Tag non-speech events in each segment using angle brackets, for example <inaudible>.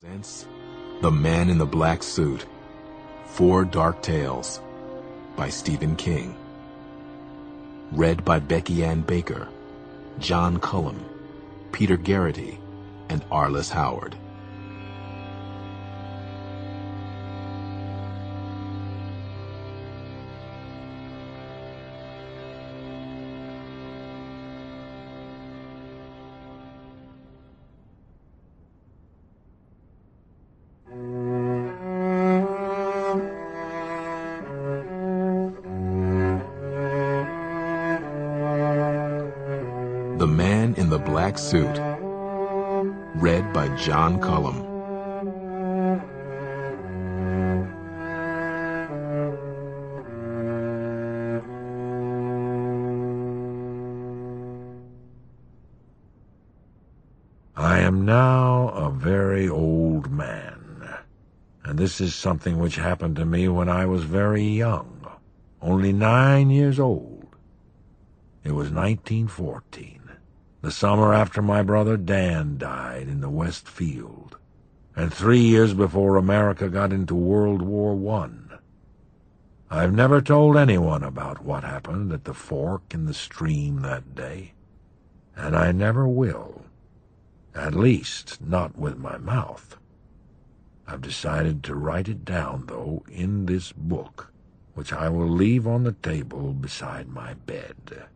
presents The Man in the Black Suit Four Dark Tales by Stephen King. Read by Becky Ann Baker, John Cullum, Peter Gerety, and Arliss Howard. This is something which happened to me when I was very young, only nine years old. It was 1914, the summer after my brother Dan died in the West Field, and three years before America got into World War One. I've never told anyone about what happened at the fork in the stream that day, and I never will. At least, not with my mouth. I've decided to write it down, though, in this book, which I will leave on the table beside my bed.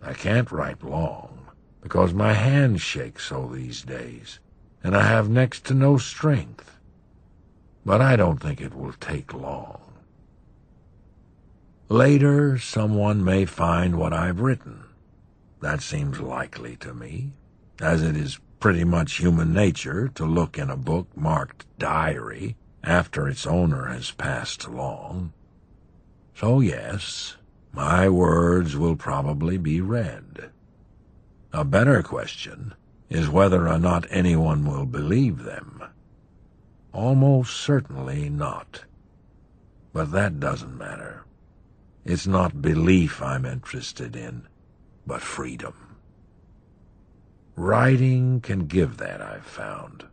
I can't write long, because my hands shake so these days, and I have next to no strength. But I don't think it will take long. Later, someone may find what I've written. That seems likely to me as it is pretty much human nature to look in a book marked diary after its owner has passed along. So, yes, my words will probably be read. A better question is whether or not anyone will believe them. Almost certainly not. But that doesn't matter. It's not belief I'm interested in, but freedom. Writing can give that, I've found.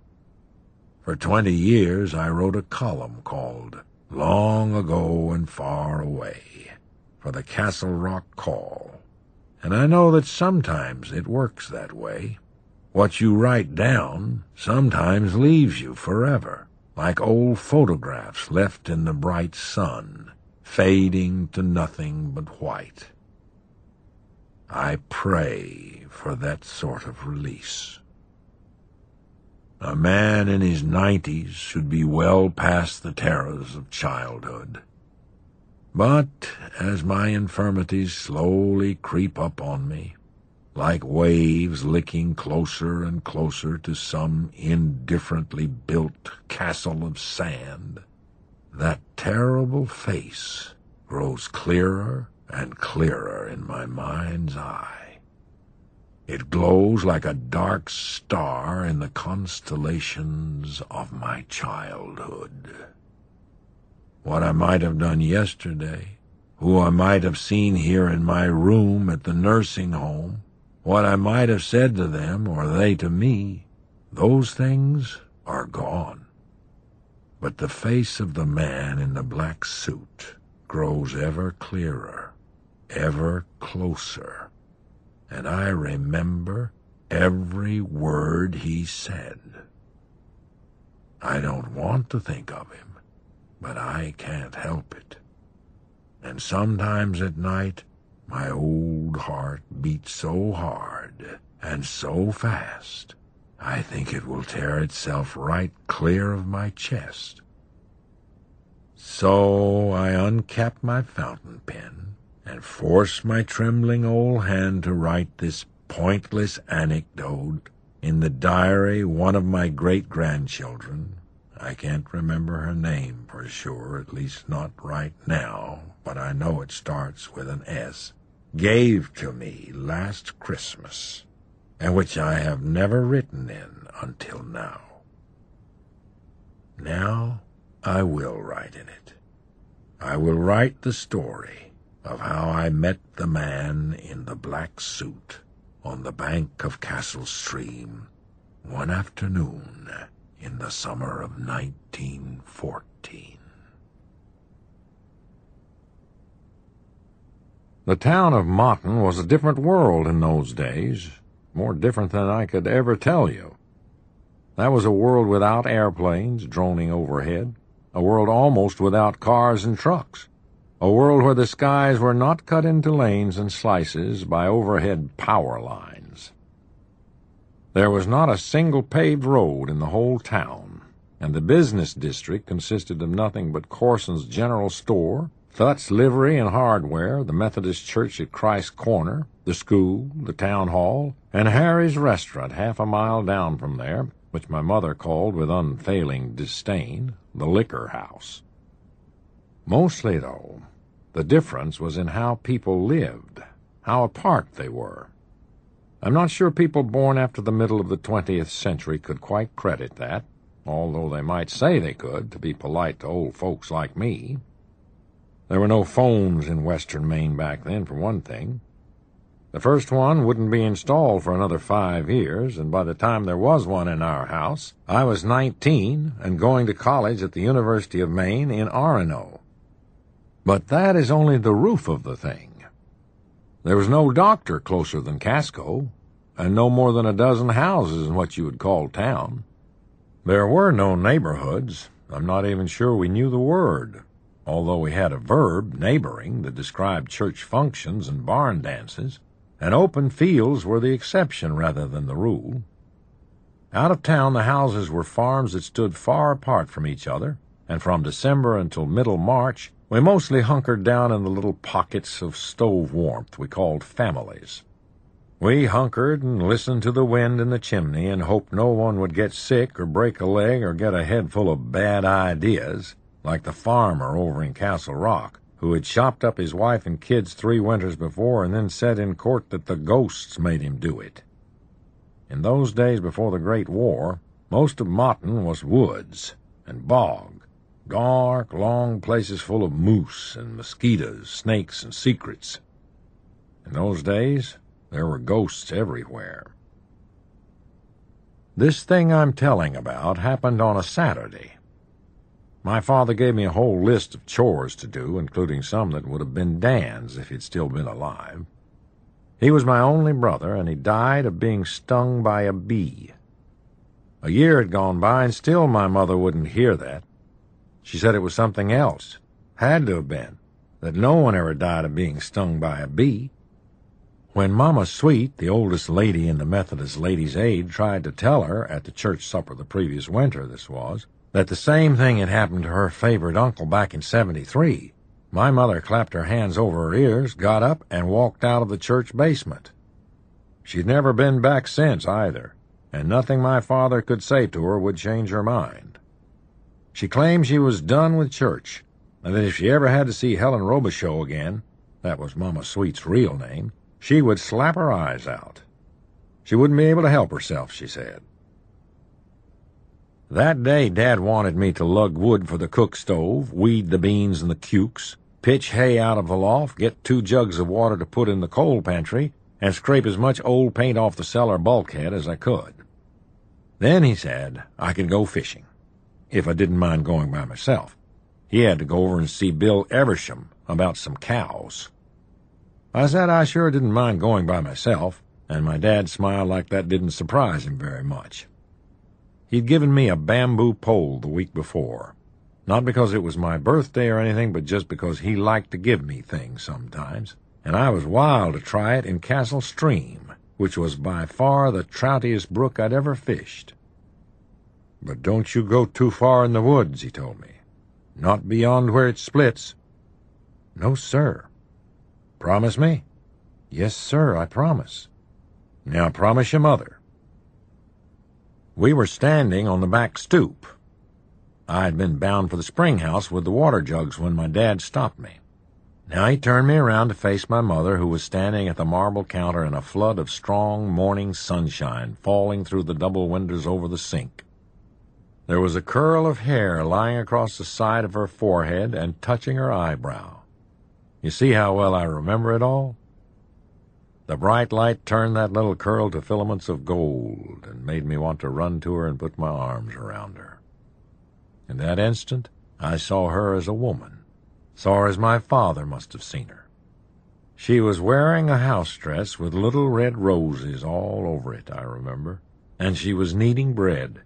For twenty years I wrote a column called Long Ago and Far Away for the Castle Rock Call, and I know that sometimes it works that way. What you write down sometimes leaves you forever, like old photographs left in the bright sun, fading to nothing but white. I pray for that sort of release. A man in his nineties should be well past the terrors of childhood. But as my infirmities slowly creep up on me, like waves licking closer and closer to some indifferently built castle of sand, that terrible face grows clearer and clearer in my mind's eye. It glows like a dark star in the constellations of my childhood. What I might have done yesterday, who I might have seen here in my room at the nursing home, what I might have said to them or they to me, those things are gone. But the face of the man in the black suit grows ever clearer, ever closer, and I remember every word he said. I don't want to think of him, but I can't help it. And sometimes at night my old heart beats so hard and so fast, I think it will tear itself right clear of my chest. So I uncapped my fountain pen and force my trembling old hand to write this pointless anecdote in the diary one of my great-grandchildren, I can't remember her name for sure, at least not right now, but I know it starts with an S, gave to me last Christmas, and which I have never written in until now. Now I will write in it. I will write the story of how I met the man in the black suit on the bank of Castle Stream one afternoon in the summer of 1914. The town of Motton was a different world in those days, more different than I could ever tell you. That was a world without airplanes droning overhead, a world almost without cars and trucks, a world where the skies were not cut into lanes and slices by overhead power lines. There was not a single paved road in the whole town, and the business district consisted of nothing but Corson's General Store, Thutt's Livery and Hardware, the Methodist Church at Christ's Corner, the school, the town hall, and Harry's Restaurant half a mile down from there, which my mother called with unfailing disdain the liquor house. Mostly, though, the difference was in how people lived, how apart they were. I'm not sure people born after the middle of the 20th century could quite credit that, although they might say they could, to be polite to old folks like me. There were no phones in western Maine back then, for one thing. The first one wouldn't be installed for another five years, and by the time there was one in our house, I was nineteen and going to college at the University of Maine in Orono. But that is only the roof of the thing. There was no doctor closer than Casco, and no more than a dozen houses in what you would call town. There were no neighborhoods. I'm not even sure we knew the word, although we had a verb, neighboring, that described church functions and barn dances and open fields were the exception rather than the rule. Out of town, the houses were farms that stood far apart from each other, and from December until middle March, we mostly hunkered down in the little pockets of stove warmth we called families. We hunkered and listened to the wind in the chimney and hoped no one would get sick or break a leg or get a head full of bad ideas, like the farmer over in Castle Rock, who had chopped up his wife and kids three winters before and then said in court that the ghosts made him do it. In those days before the Great War, most of Motton was woods and bog, dark, long places full of moose and mosquitoes, snakes, and secrets. In those days, there were ghosts everywhere. This thing I'm telling about happened on a Saturday. My father gave me a whole list of chores to do, including some that would have been Dan's if he'd still been alive. He was my only brother, and he died of being stung by a bee. A year had gone by, and still my mother wouldn't hear that. She said it was something else. Had to have been. That no one ever died of being stung by a bee. When Mama Sweet, the oldest lady in the Methodist Ladies' Aid, tried to tell her, at the church supper the previous winter this was, that the same thing had happened to her favorite uncle back in 73. My mother clapped her hands over her ears, got up, and walked out of the church basement. She'd never been back since, either, and nothing my father could say to her would change her mind. She claimed she was done with church, and that if she ever had to see Helen Robichaux again, that was Mama Sweet's real name, she would slap her eyes out. She wouldn't be able to help herself, she said. That day, Dad wanted me to lug wood for the cook stove, weed the beans and the cukes, pitch hay out of the loft, get two jugs of water to put in the coal pantry, and scrape as much old paint off the cellar bulkhead as I could. Then, he said, I could go fishing, if I didn't mind going by myself. He had to go over and see Bill Eversham about some cows. I said I sure didn't mind going by myself, and my dad smiled like that didn't surprise him very much. He'd given me a bamboo pole the week before. Not because it was my birthday or anything, but just because he liked to give me things sometimes. And I was wild to try it in Castle Stream, which was by far the troutiest brook I'd ever fished. But don't you go too far in the woods, he told me. Not beyond where it splits. No, sir. Promise me? Yes, sir, I promise. Now promise your mother. We were standing on the back stoop. I had been bound for the spring house with the water jugs when my dad stopped me. Now he turned me around to face my mother, who was standing at the marble counter in a flood of strong morning sunshine falling through the double windows over the sink. There was a curl of hair lying across the side of her forehead and touching her eyebrow. You see how well I remember it all? The bright light turned that little curl to filaments of gold and made me want to run to her and put my arms around her. In that instant, I saw her as a woman, saw her as my father must have seen her. She was wearing a house dress with little red roses all over it, I remember, and she was kneading bread.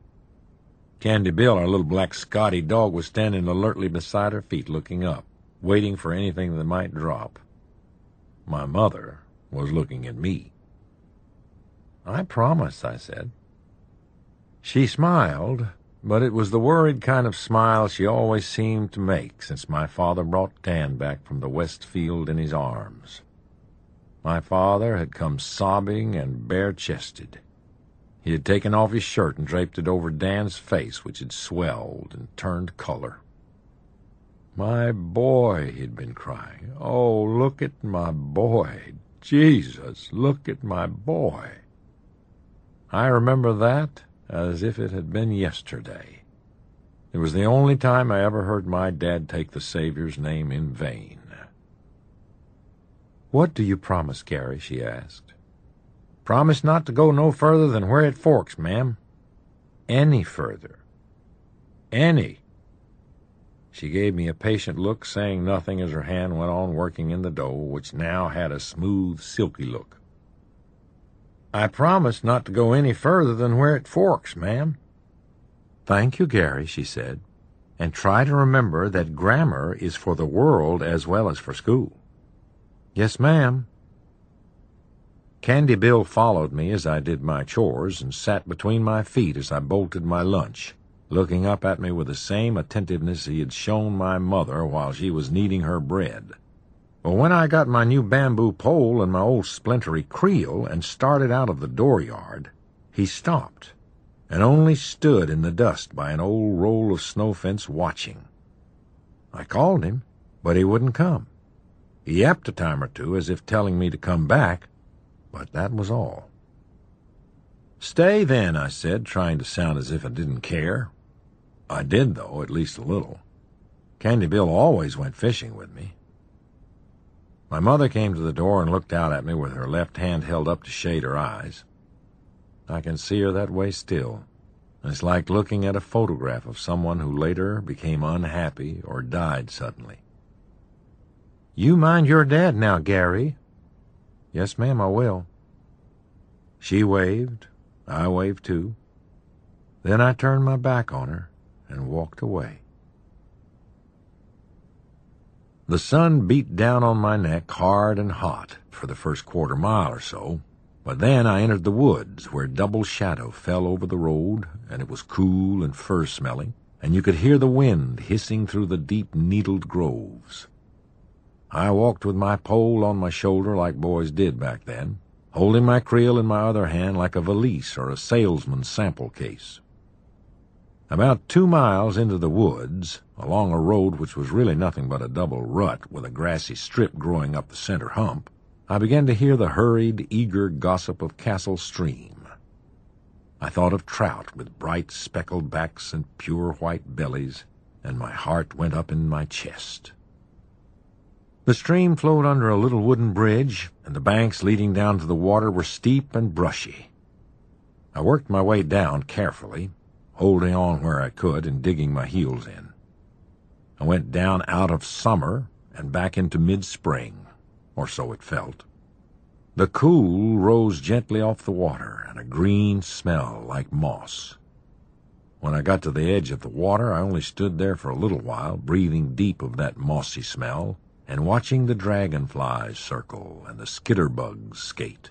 Candy Bill, our little black Scotty dog, was standing alertly beside her feet, looking up, waiting for anything that might drop. My mother was looking at me. I promise, I said. She smiled, but it was the worried kind of smile she always seemed to make since my father brought Dan back from the West Field in his arms. My father had come sobbing and bare-chested. He had taken off his shirt and draped it over Dan's face, which had swelled and turned color. My boy, he'd been crying. Oh, look at my boy. Jesus, look at my boy. I remember that as if it had been yesterday. It was the only time I ever heard my dad take the Savior's name in vain. What do you promise, Gary? she asked. Promise not to go no further than where it forks, ma'am. Any further. Any. She gave me a patient look, saying nothing as her hand went on working in the dough, which now had a smooth, silky look. I promise not to go any further than where it forks, ma'am. Thank you, Gary, she said, and try to remember that grammar is for the world as well as for school. Yes, ma'am. Candy Bill followed me as I did my chores and sat between my feet as I bolted my lunch, looking up at me with the same attentiveness he had shown my mother while she was kneading her bread. But when I got my new bamboo pole and my old splintery creel and started out of the dooryard, he stopped and only stood in the dust by an old roll of snow fence watching. I called him, but he wouldn't come. He yapped a time or two as if telling me to come back, but that was all. Stay then, I said, trying to sound as if I didn't care. I did, though, at least a little. Candy Bill always went fishing with me. My mother came to the door and looked out at me with her left hand held up to shade her eyes. I can see her that way still. It's like looking at a photograph of someone who later became unhappy or died suddenly. You mind your dad now, Gary, Yes, ma'am, I will. She waved. I waved too. Then I turned my back on her and walked away. The sun beat down on my neck hard and hot for the first quarter mile or so, but then I entered the woods where double shadow fell over the road and it was cool and fur-smelling, and you could hear the wind hissing through the deep needled groves. I walked with my pole on my shoulder like boys did back then, holding my creel in my other hand like a valise or a salesman's sample case. About two miles into the woods, along a road which was really nothing but a double rut with a grassy strip growing up the center hump, I began to hear the hurried, eager gossip of Castle Stream. I thought of trout with bright speckled backs and pure white bellies, and my heart went up in my chest. The stream flowed under a little wooden bridge, and the banks leading down to the water were steep and brushy. I worked my way down carefully, holding on where I could and digging my heels in. I went down out of summer and back into mid-spring, or so it felt. The cool rose gently off the water, and a green smell like moss. When I got to the edge of the water, I only stood there for a little while, breathing deep of that mossy smell, and watching the dragonflies circle and the skitterbugs skate.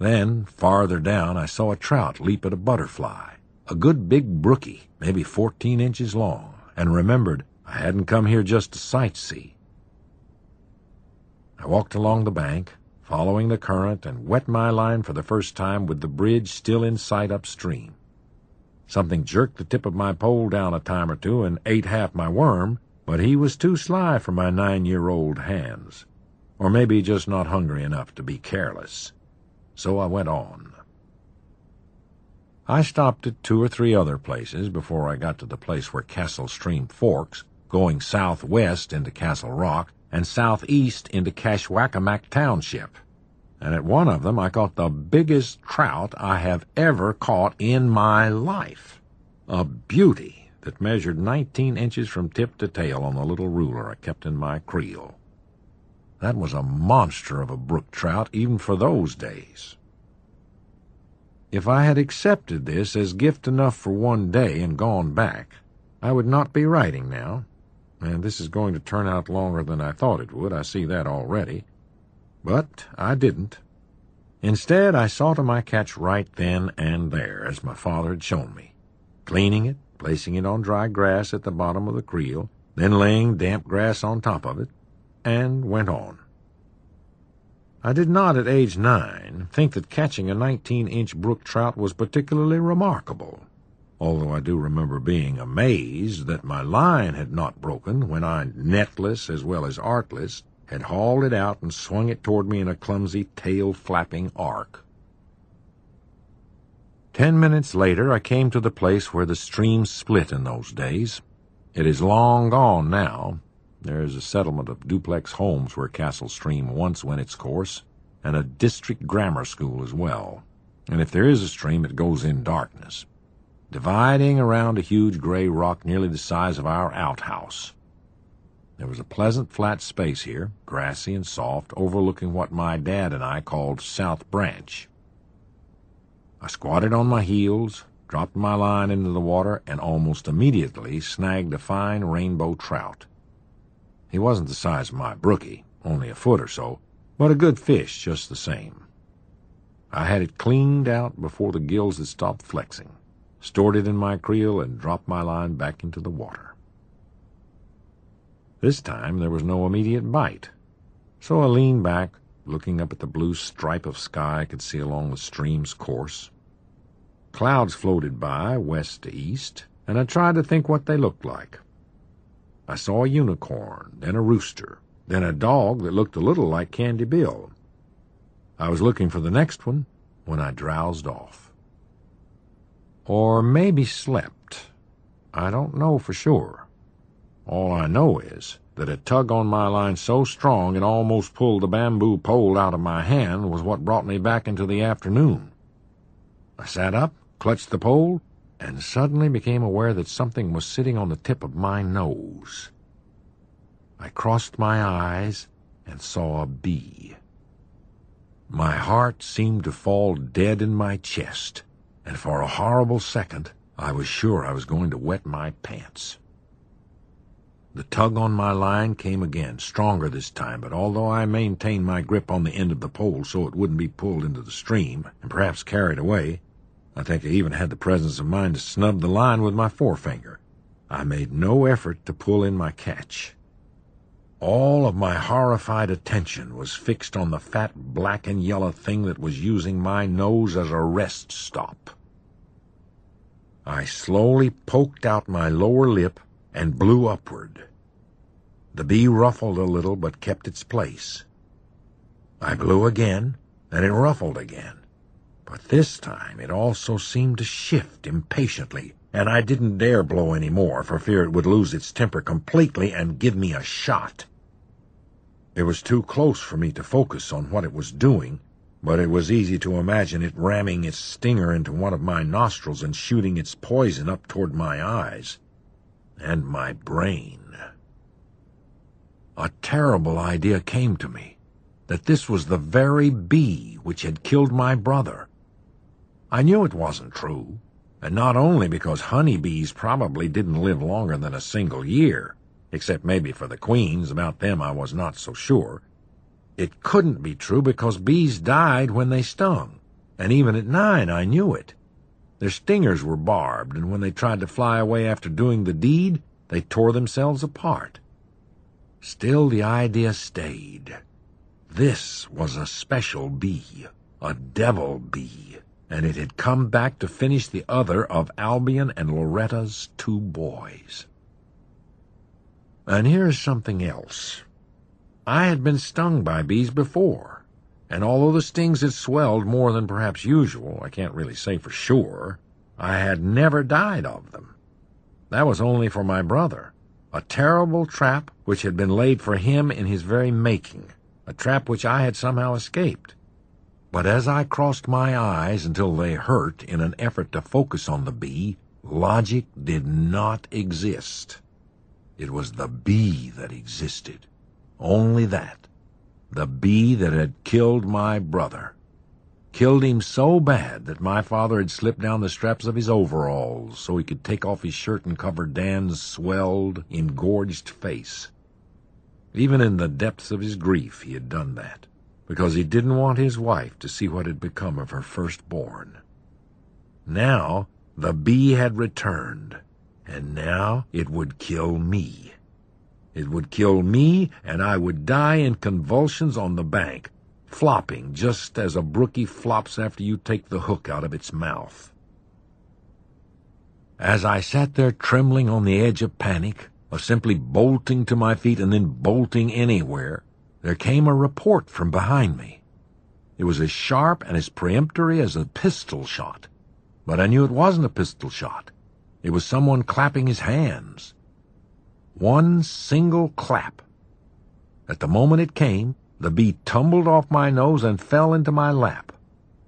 Then, farther down, I saw a trout leap at a butterfly, a good big brookie, maybe fourteen inches long, and remembered I hadn't come here just to sightsee. I walked along the bank, following the current, and wet my line for the first time with the bridge still in sight upstream. Something jerked the tip of my pole down a time or two and ate half my worm, but he was too sly for my nine-year-old hands, or maybe just not hungry enough to be careless. So I went on. I stopped at two or three other places before I got to the place where Castle Stream forks, going southwest into Castle Rock and southeast into Kashwakamak Township. And at one of them I caught the biggest trout I have ever caught in my life. A beauty that measured 19 inches from tip to tail on the little ruler I kept in my creel. That was a monster of a brook trout even for those days. If I had accepted this as gift enough for one day and gone back, I would not be writing now, and this is going to turn out longer than I thought it would, I see that already. But I didn't. Instead, I saw to my catch right then and there, as my father had shown me, cleaning it, placing it on dry grass at the bottom of the creel, then laying damp grass on top of it, and went on. I did not, at age nine, think that catching a 19-inch brook trout was particularly remarkable, although I do remember being amazed that my line had not broken when I, netless as well as artless, had hauled it out and swung it toward me in a clumsy tail-flapping arc. Ten minutes later, I came to the place where the stream split in those days. It is long gone now. There is a settlement of duplex homes where Castle Stream once went its course, and a district grammar school as well. And if there is a stream, it goes in darkness, dividing around a huge gray rock nearly the size of our outhouse. There was a pleasant flat space here, grassy and soft, overlooking what my dad and I called South Branch. I squatted on my heels, dropped my line into the water, and almost immediately snagged a fine rainbow trout. He wasn't the size of my brookie, only a foot or so, but a good fish just the same. I had it cleaned out before the gills had stopped flexing, stored it in my creel, and dropped my line back into the water. This time there was no immediate bite, so I leaned back, looking up at the blue stripe of sky I could see along the stream's course. Clouds floated by, west to east, and I tried to think what they looked like. I saw a unicorn, then a rooster, then a dog that looked a little like Candy Bill. I was looking for the next one when I drowsed off. Or maybe slept. I don't know for sure. All I know is that a tug on my line so strong it almost pulled the bamboo pole out of my hand was what brought me back into the afternoon. I sat up, clutched the pole, and suddenly became aware that something was sitting on the tip of my nose. I crossed my eyes and saw a bee. My heart seemed to fall dead in my chest, and for a horrible second I was sure I was going to wet my pants. The tug on my line came again, stronger this time, but although I maintained my grip on the end of the pole so it wouldn't be pulled into the stream and perhaps carried away, I think I even had the presence of mind to snub the line with my forefinger. I made no effort to pull in my catch. All of my horrified attention was fixed on the fat black and yellow thing that was using my nose as a rest stop. I slowly poked out my lower lip and blew upward. The bee ruffled a little but kept its place. I blew again, and it ruffled again. But this time it also seemed to shift impatiently, and I didn't dare blow any more for fear it would lose its temper completely and give me a shot. It was too close for me to focus on what it was doing, but it was easy to imagine it ramming its stinger into one of my nostrils and shooting its poison up toward my eyes and my brain a terrible idea came to me that this was the very bee which had killed my brother. I knew it wasn't true, and not only because honeybees probably didn't live longer than a single year, except maybe for the queens, about them I was not so sure. It couldn't be true because bees died when they stung, and even at nine I knew it. Their stingers were barbed, and when they tried to fly away after doing the deed, they tore themselves apart. Still the idea stayed. This was a special bee, a devil bee, and it had come back to finish the other of Albion and Loretta's two boys. And here's something else. I had been stung by bees before, and although the stings had swelled more than perhaps usual, I can't really say for sure, I had never died of them. That was only for my brother a terrible trap which had been laid for him in his very making, a trap which I had somehow escaped. But as I crossed my eyes until they hurt in an effort to focus on the bee, Logic did not exist. It was the bee that existed. Only that. The bee that had killed my brother. Killed him so bad that my father had slipped down the straps of his overalls so he could take off his shirt and cover Dan's swelled, engorged face. Even in the depths of his grief, he had done that, because he didn't want his wife to see what had become of her firstborn. Now, the bee had returned, and now it would kill me. It would kill me, and I would die in convulsions on the bank, flopping just as a brookie flops after you take the hook out of its mouth. As I sat there trembling on the edge of panic, of simply bolting to my feet and then bolting anywhere, there came a report from behind me. It was as sharp and as peremptory as a pistol shot, but I knew it wasn't a pistol shot. It was someone clapping his hands. One single clap. At the moment it came, the bee tumbled off my nose and fell into my lap.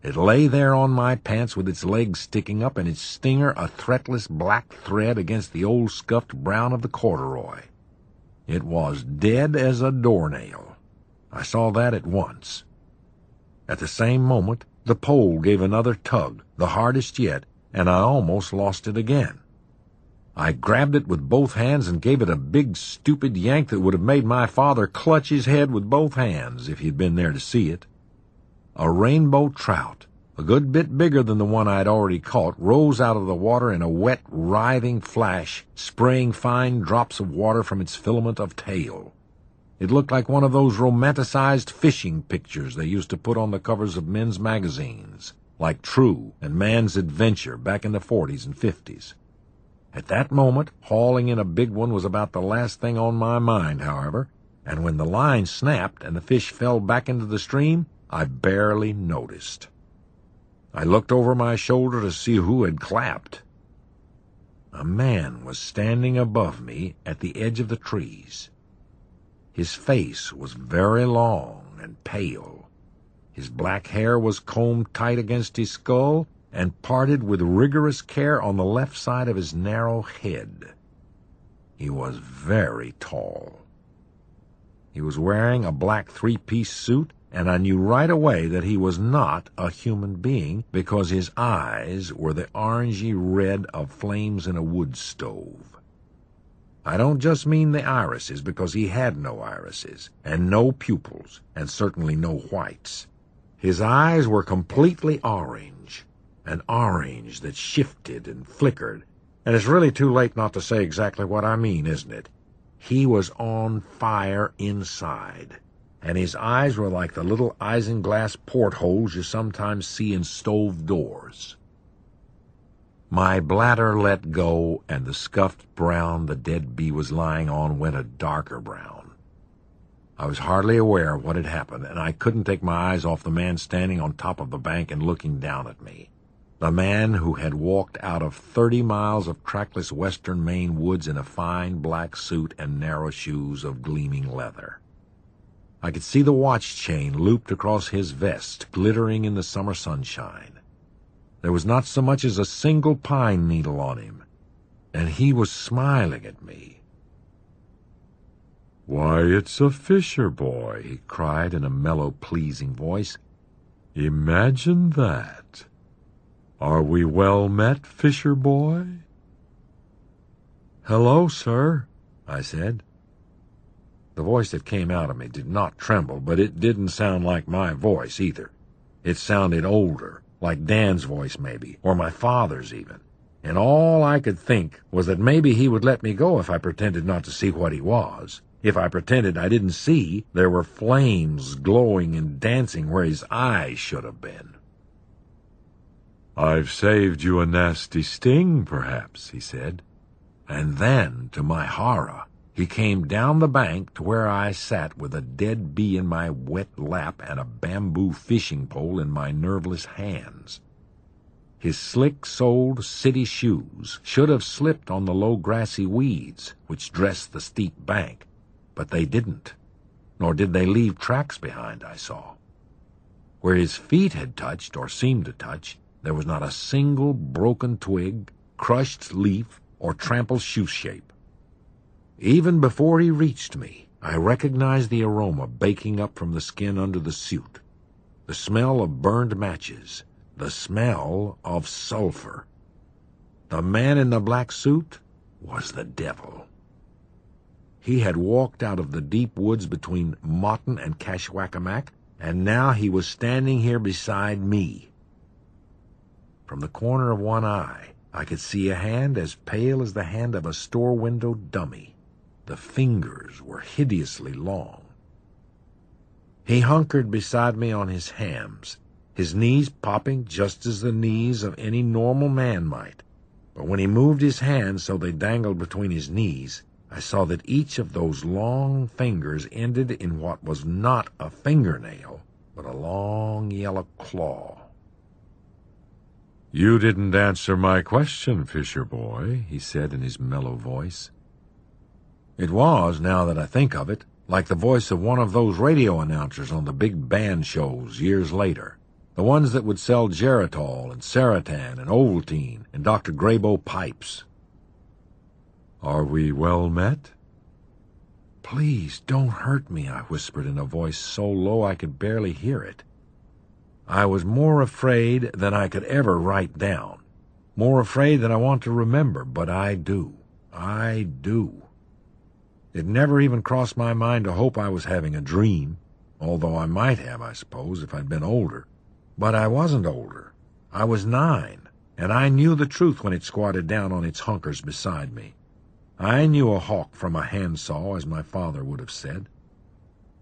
It lay there on my pants with its legs sticking up and its stinger a threatless black thread against the old scuffed brown of the corduroy. It was dead as a doornail. I saw that at once. At the same moment, the pole gave another tug, the hardest yet, and I almost lost it again. I grabbed it with both hands and gave it a big, stupid yank that would have made my father clutch his head with both hands if he'd been there to see it. A rainbow trout, a good bit bigger than the one I'd already caught, rose out of the water in a wet, writhing flash, spraying fine drops of water from its filament of tail. It looked like one of those romanticized fishing pictures they used to put on the covers of men's magazines, like True and Man's Adventure back in the 40s and 50s. At that moment, hauling in a big one was about the last thing on my mind, however, and when the line snapped and the fish fell back into the stream, I barely noticed. I looked over my shoulder to see who had clapped. A man was standing above me at the edge of the trees. His face was very long and pale. His black hair was combed tight against his skull and parted with rigorous care on the left side of his narrow head. He was very tall. He was wearing a black three-piece suit and I knew right away that he was not a human being because his eyes were the orangey red of flames in a wood stove. I don't just mean the irises because he had no irises and no pupils and certainly no whites. His eyes were completely orange, an orange that shifted and flickered, and it's really too late not to say exactly what I mean, isn't it? He was on fire inside and his eyes were like the little isinglass portholes you sometimes see in stove doors. My bladder let go, and the scuffed brown the dead bee was lying on went a darker brown. I was hardly aware of what had happened, and I couldn't take my eyes off the man standing on top of the bank and looking down at me. The man who had walked out of thirty miles of trackless western Maine woods in a fine black suit and narrow shoes of gleaming leather. I could see the watch chain looped across his vest, glittering in the summer sunshine. There was not so much as a single pine needle on him, and he was smiling at me. Why, it's a Fisher boy, he cried in a mellow, pleasing voice. Imagine that. Are we well met, Fisher boy? Hello, sir, I said. The voice that came out of me did not tremble, but it didn't sound like my voice either. It sounded older, like Dan's voice maybe, or my father's even. And all I could think was that maybe he would let me go if I pretended not to see what he was. If I pretended I didn't see there were flames glowing and dancing where his eyes should have been. I've saved you a nasty sting, perhaps, he said. And then, to my horror, he came down the bank to where I sat with a dead bee in my wet lap and a bamboo fishing pole in my nerveless hands. His slick-soled city shoes should have slipped on the low grassy weeds which dressed the steep bank, but they didn't, nor did they leave tracks behind, I saw. Where his feet had touched, or seemed to touch, there was not a single broken twig, crushed leaf or trampled shoe shape. Even before he reached me, I recognized the aroma baking up from the skin under the suit, the smell of burned matches, the smell of sulfur. The man in the black suit was the devil. He had walked out of the deep woods between Motton and Kashwakamak, and now he was standing here beside me. From the corner of one eye, I could see a hand as pale as the hand of a store window dummy. The fingers were hideously long. He hunkered beside me on his hams, his knees popping just as the knees of any normal man might. But when he moved his hands so they dangled between his knees, I saw that each of those long fingers ended in what was not a fingernail, but a long yellow claw. You didn't answer my question, Fisher boy, he said in his mellow voice. It was, now that I think of it, like the voice of one of those radio announcers on the big band shows years later. The ones that would sell Geritol and Serutan and Ovaltine and Dr. Grabow pipes. Are we well met? Please don't hurt me, I whispered in a voice so low I could barely hear it. I was more afraid than I could ever write down. More afraid than I want to remember, but I do. I do. It never even crossed my mind to hope I was having a dream, although I might have, I suppose, if I'd been older. But I wasn't older. I was nine, and I knew the truth when it squatted down on its hunkers beside me. I knew a hawk from a handsaw, as my father would have said.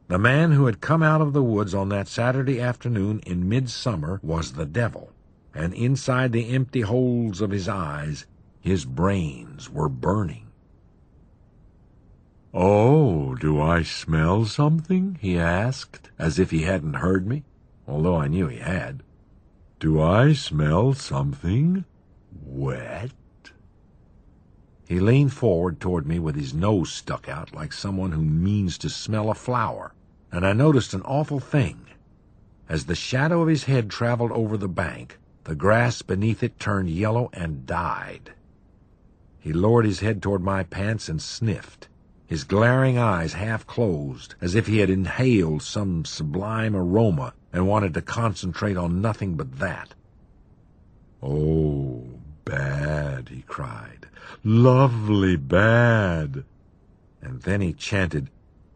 The man who had come out of the woods on that Saturday afternoon in midsummer was the devil, and inside the empty holes of his eyes his brains were burning. Oh, do I smell something? he asked, as if he hadn't heard me, although I knew he had. Do I smell something wet? He leaned forward toward me with his nose stuck out like someone who means to smell a flower, and I noticed an awful thing. As the shadow of his head traveled over the bank, the grass beneath it turned yellow and died. He lowered his head toward my pants and sniffed, his glaring eyes half closed, as if he had inhaled some sublime aroma and wanted to concentrate on nothing but that. Oh, bad, he cried. Lovely bad. And then he chanted,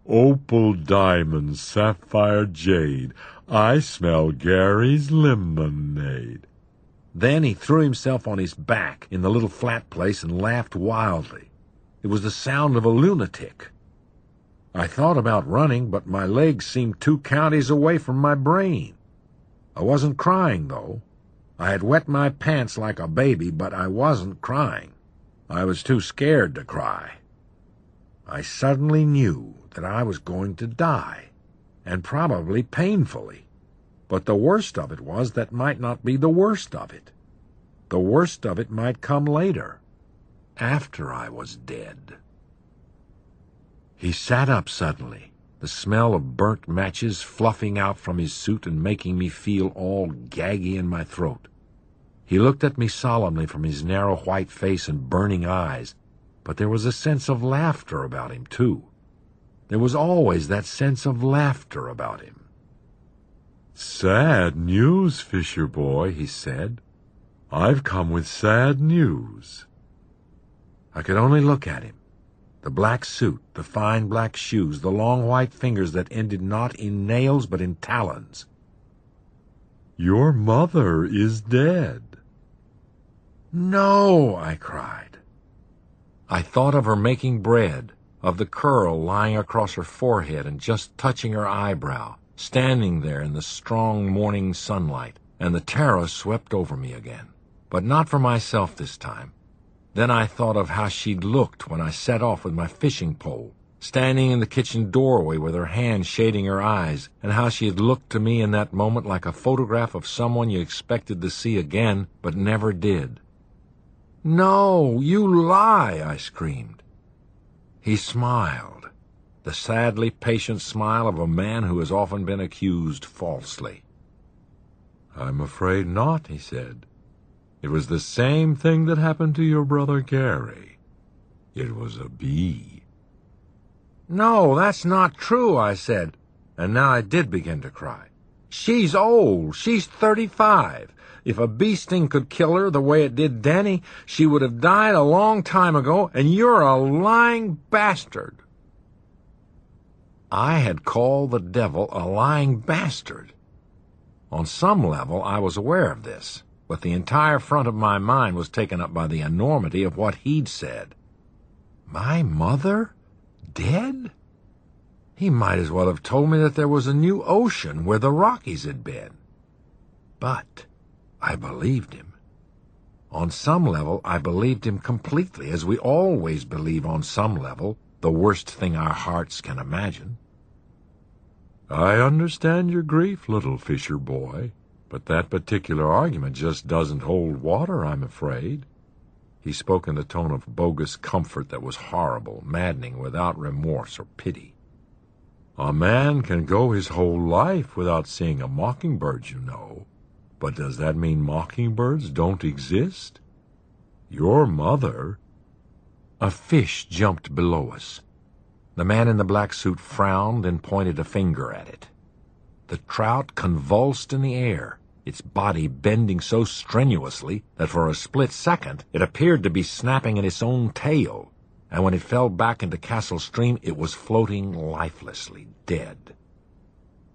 Opal, diamond, sapphire, jade, I smell Gary's lemonade. Then he threw himself on his back in the little flat place and laughed wildly. It was the sound of a lunatic. I thought about running, but my legs seemed two counties away from my brain. I wasn't crying, though. I had wet my pants like a baby, but I wasn't crying. I was too scared to cry. I suddenly knew that I was going to die, and probably painfully. But the worst of it was that might not be the worst of it. The worst of it might come later, after I was dead. He sat up suddenly, the smell of burnt matches fluffing out from his suit and making me feel all gaggy in my throat. He looked at me solemnly from his narrow white face and burning eyes, but there was a sense of laughter about him, too. There was always that sense of laughter about him. Sad news, Fisher boy, he said. I've come with sad news. I could only look at him. The black suit, the fine black shoes, the long white fingers that ended not in nails but in talons. Your mother is dead. No, I cried. I thought of her making bread, of the curl lying across her forehead and just touching her eyebrow, standing there in the strong morning sunlight, and the terror swept over me again. But not for myself this time. Then I thought of how she'd looked when I set off with my fishing pole, standing in the kitchen doorway with her hand shading her eyes, and how she had looked to me in that moment like a photograph of someone you expected to see again, but never did. No, you lie, I screamed. He smiled, the sadly patient smile of a man who has often been accused falsely. I'm afraid not, he said. It was the same thing that happened to your brother Gary. It was a bee. No, that's not true, I said, and now I did begin to cry. She's old. She's thirty-five. If a bee sting could kill her the way it did Danny, she would have died a long time ago, and you're a lying bastard. I had called the devil a lying bastard. On some level, I was aware of this, but the entire front of my mind was taken up by the enormity of what he'd said. My mother? Dead? He might as well have told me that there was a new ocean where the Rockies had been. But I believed him. On some level, I believed him completely, as we always believe on some level the worst thing our hearts can imagine. I understand your grief, little fisher boy, but that particular argument just doesn't hold water, I'm afraid. He spoke in a tone of bogus comfort that was horrible, maddening, without remorse or pity. A man can go his whole life without seeing a mockingbird, you know. But does that mean mockingbirds don't exist? Your mother... A fish jumped below us. The man in the black suit frowned and pointed a finger at it. The trout convulsed in the air, its body bending so strenuously that for a split second it appeared to be snapping at its own tail, and when it fell back into Castle Stream it was floating lifelessly, dead.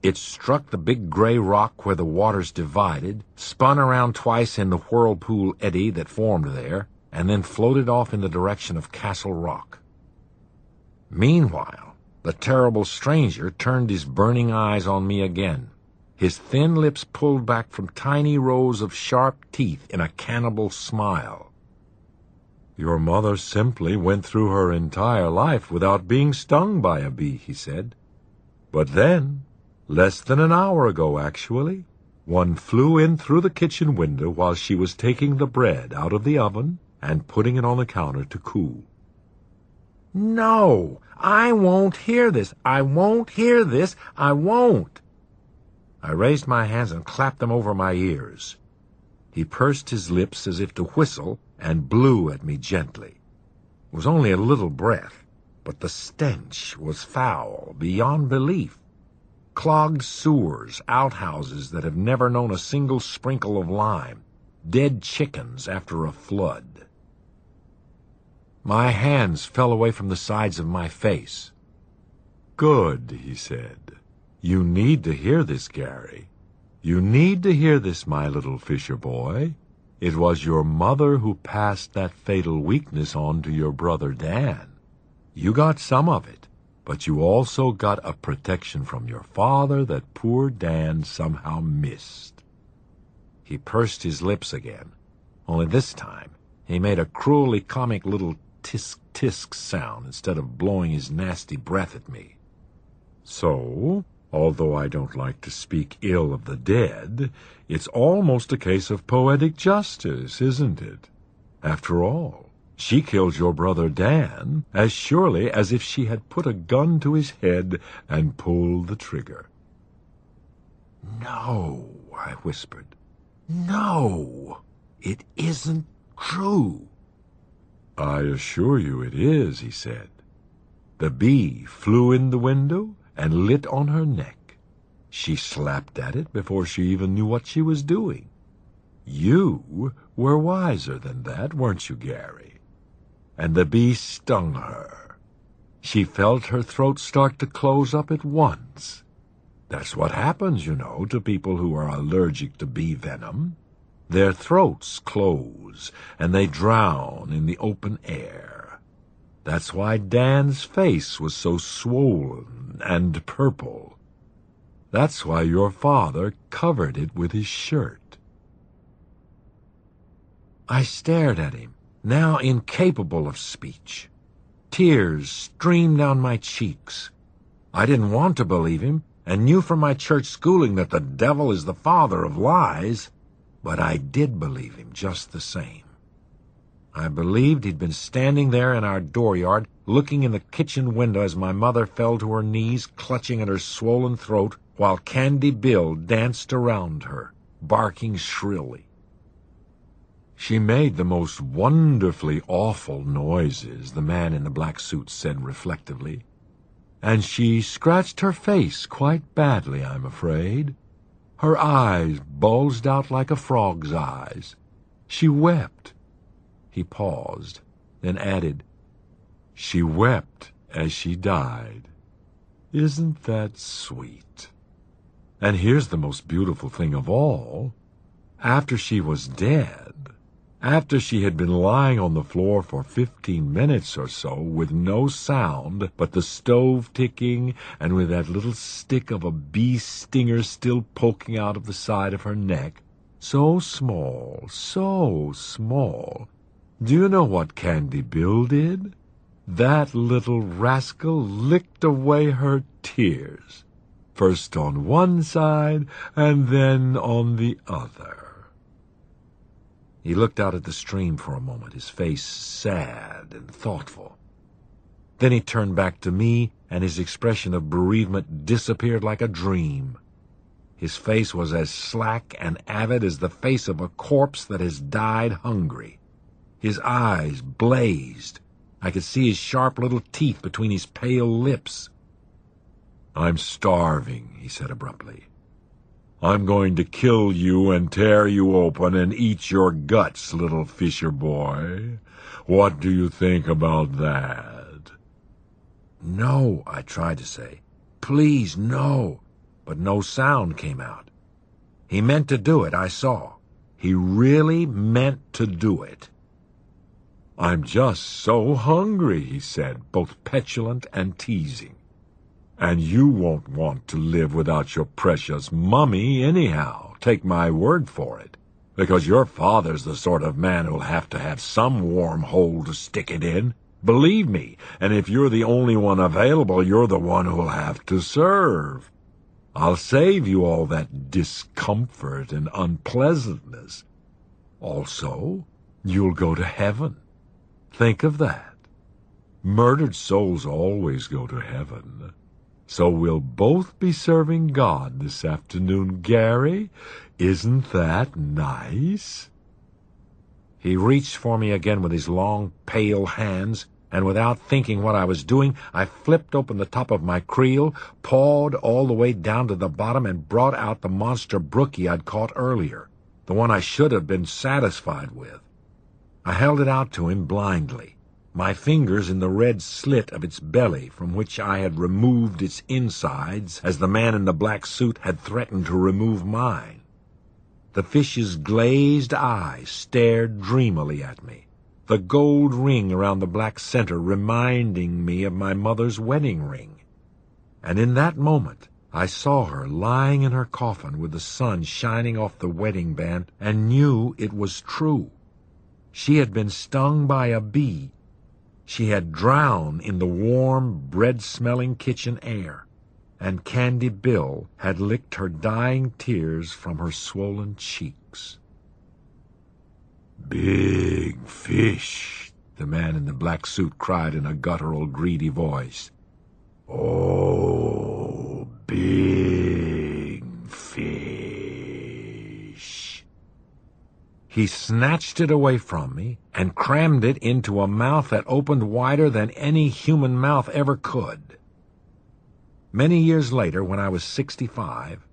It struck the big gray rock where the waters divided, spun around twice in the whirlpool eddy that formed there, and then floated off in the direction of Castle Rock. Meanwhile, the terrible stranger turned his burning eyes on me again, his thin lips pulled back from tiny rows of sharp teeth in a cannibal smile. Your mother simply went through her entire life without being stung by a bee, he said. But then, less than an hour ago actually, one flew in through the kitchen window while she was taking the bread out of the oven and putting it on the counter to cool. No, I won't hear this. I won't hear this. I won't. I raised my hands and clapped them over my ears. He pursed his lips as if to whistle and blew at me gently. It was only a little breath, but the stench was foul beyond belief. Clogged sewers, outhouses that have never known a single sprinkle of lime, dead chickens after a flood. My hands fell away from the sides of my face. Good, he said. You need to hear this, Gary. You need to hear this, my little fisher boy. It was your mother who passed that fatal weakness on to your brother Dan. You got some of it, but you also got a protection from your father that poor Dan somehow missed. He pursed his lips again, only this time he made a cruelly comic little tisk-tisk sound instead of blowing his nasty breath at me. So, although I don't like to speak ill of the dead, it's almost a case of poetic justice, isn't it? After all, she killed your brother Dan as surely as if she had put a gun to his head and pulled the trigger. No, I whispered. No, it isn't true. I assure you it is, he said. The bee flew in the window and lit on her neck. She slapped at it before she even knew what she was doing. You were wiser than that, weren't you, Gary? And the bee stung her. She felt her throat start to close up at once. That's what happens, you know, to people who are allergic to bee venom. Their throats close, and they drown in the open air. That's why Dan's face was so swollen and purple. That's why your father covered it with his shirt. I stared at him, now incapable of speech. Tears streamed down my cheeks. I didn't want to believe him, and knew from my church schooling that the devil is the father of lies. But I did believe him just the same. I believed he'd been standing there in our dooryard, looking in the kitchen window as my mother fell to her knees, clutching at her swollen throat, while Candy Bill danced around her, barking shrilly. She made the most wonderfully awful noises, the man in the black suit said reflectively. And she scratched her face quite badly, I'm afraid. Her eyes bulged out like a frog's eyes. She wept. He paused, then added, She wept as she died. Isn't that sweet? And here's the most beautiful thing of all. After she was dead, after she had been lying on the floor for fifteen minutes or so with no sound but the stove ticking and with that little stick of a bee stinger still poking out of the side of her neck, so small, so small. Do you know what Candy Bill did? That little rascal licked away her tears, first on one side and then on the other. He looked out at the stream for a moment, his face sad and thoughtful. Then he turned back to me, and his expression of bereavement disappeared like a dream. His face was as slack and avid as the face of a corpse that has died hungry. His eyes blazed. I could see his sharp little teeth between his pale lips. I'm starving, he said abruptly. I'm going to kill you and tear you open and eat your guts, little fisher boy. What do you think about that? No, I tried to say. Please, no. But no sound came out. He meant to do it, I saw. He really meant to do it. I'm just so hungry, he said, both petulant and teasing. And you won't want to live without your precious mummy anyhow, take my word for it. Because your father's the sort of man who'll have to have some warm hole to stick it in. Believe me, and if you're the only one available, you're the one who'll have to serve. I'll save you all that discomfort and unpleasantness. Also, you'll go to heaven. Think of that. Murdered souls always go to heaven. So we'll both be serving God this afternoon, Gary. Isn't that nice? He reached for me again with his long, pale hands, and without thinking what I was doing, I flipped open the top of my creel, pawed all the way down to the bottom, and brought out the monster brookie I'd caught earlier, the one I should have been satisfied with. I held it out to him blindly my fingers in the red slit of its belly from which I had removed its insides as the man in the black suit had threatened to remove mine. The fish's glazed eyes stared dreamily at me, the gold ring around the black center reminding me of my mother's wedding ring. And in that moment, I saw her lying in her coffin with the sun shining off the wedding band and knew it was true. She had been stung by a bee she had drowned in the warm, bread-smelling kitchen air, and Candy Bill had licked her dying tears from her swollen cheeks. Big fish, the man in the black suit cried in a guttural, greedy voice. Oh, big fish. He snatched it away from me and crammed it into a mouth that opened wider than any human mouth ever could. Many years later, when I was 65,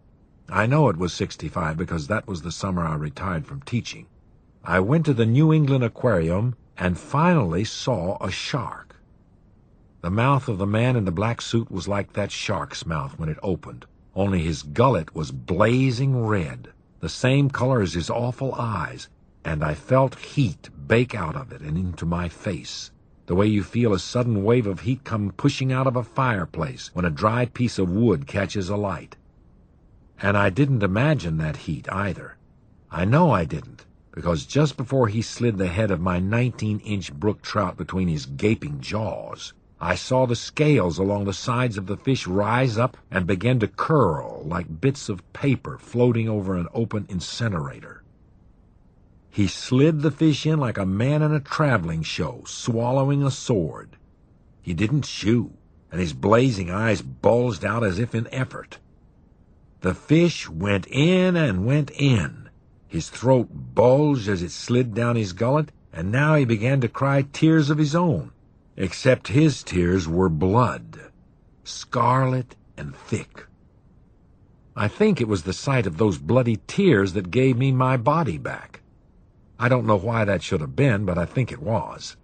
I know it was 65 because that was the summer I retired from teaching, I went to the New England Aquarium and finally saw a shark. The mouth of the man in the black suit was like that shark's mouth when it opened, only his gullet was blazing red, the same color as his awful eyes, and I felt heat bake out of it and into my face, the way you feel a sudden wave of heat come pushing out of a fireplace when a dry piece of wood catches alight. And I didn't imagine that heat either. I know I didn't, because just before he slid the head of my 19-inch brook trout between his gaping jaws, I saw the scales along the sides of the fish rise up and begin to curl like bits of paper floating over an open incinerator. He slid the fish in like a man in a traveling show, swallowing a sword. He didn't chew, and his blazing eyes bulged out as if in effort. The fish went in and went in. His throat bulged as it slid down his gullet, and now he began to cry tears of his own, except his tears were blood, scarlet and thick. I think it was the sight of those bloody tears that gave me my body back. I don't know why that should have been, but I think it was.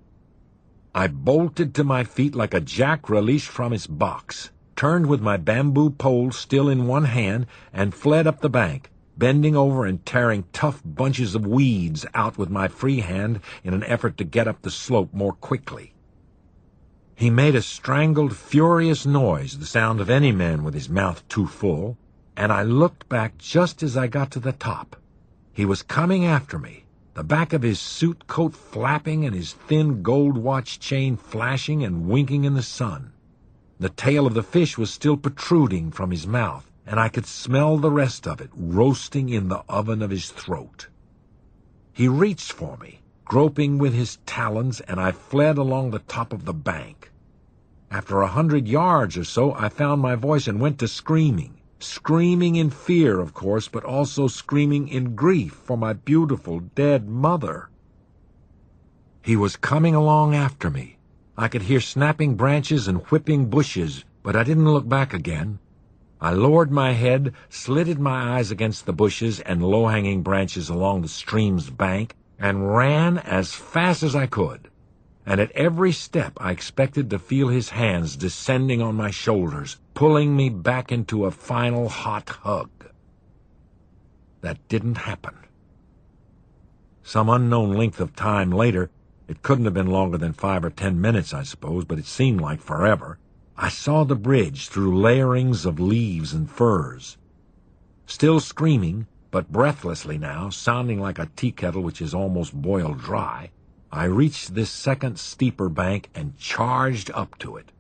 I bolted to my feet like a jack released from its box, turned with my bamboo pole still in one hand, and fled up the bank, bending over and tearing tough bunches of weeds out with my free hand in an effort to get up the slope more quickly. He made a strangled, furious noise, the sound of any man with his mouth too full, and I looked back just as I got to the top. He was coming after me, the back of his suit coat flapping and his thin gold watch chain flashing and winking in the sun. The tail of the fish was still protruding from his mouth, and I could smell the rest of it roasting in the oven of his throat. He reached for me, groping with his talons, and I fled along the top of the bank. After a hundred yards or so, I found my voice and went to screaming screaming in fear, of course, but also screaming in grief for my beautiful dead mother. He was coming along after me. I could hear snapping branches and whipping bushes, but I didn't look back again. I lowered my head, slitted my eyes against the bushes and low-hanging branches along the stream's bank, and ran as fast as I could. And at every step I expected to feel his hands descending on my shoulders, pulling me back into a final hot hug. That didn't happen. Some unknown length of time later, it couldn't have been longer than five or ten minutes, I suppose, but it seemed like forever, I saw the bridge through layerings of leaves and firs. Still screaming, but breathlessly now, sounding like a tea kettle which is almost boiled dry, I reached this second steeper bank and charged up to it.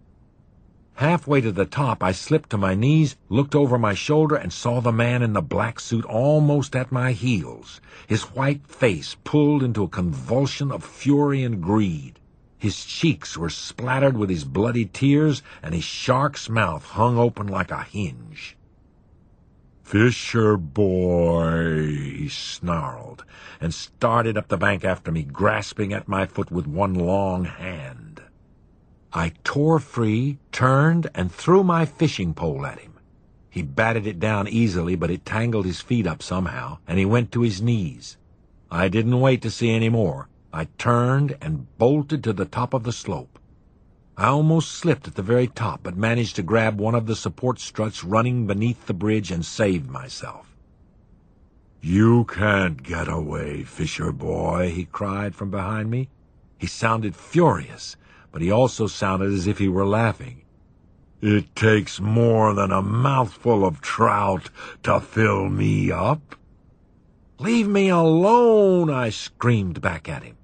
Halfway to the top, I slipped to my knees, looked over my shoulder, and saw the man in the black suit almost at my heels, his white face pulled into a convulsion of fury and greed. His cheeks were splattered with his bloody tears, and his shark's mouth hung open like a hinge. Fisher boy, he snarled, and started up the bank after me, grasping at my foot with one long hand. I tore free, turned, and threw my fishing pole at him. He batted it down easily, but it tangled his feet up somehow, and he went to his knees. I didn't wait to see any more. I turned and bolted to the top of the slope. I almost slipped at the very top, but managed to grab one of the support struts running beneath the bridge and saved myself. You can't get away, Fisher boy, he cried from behind me. He sounded furious, but he also sounded as if he were laughing. It takes more than a mouthful of trout to fill me up. Leave me alone, I screamed back at him.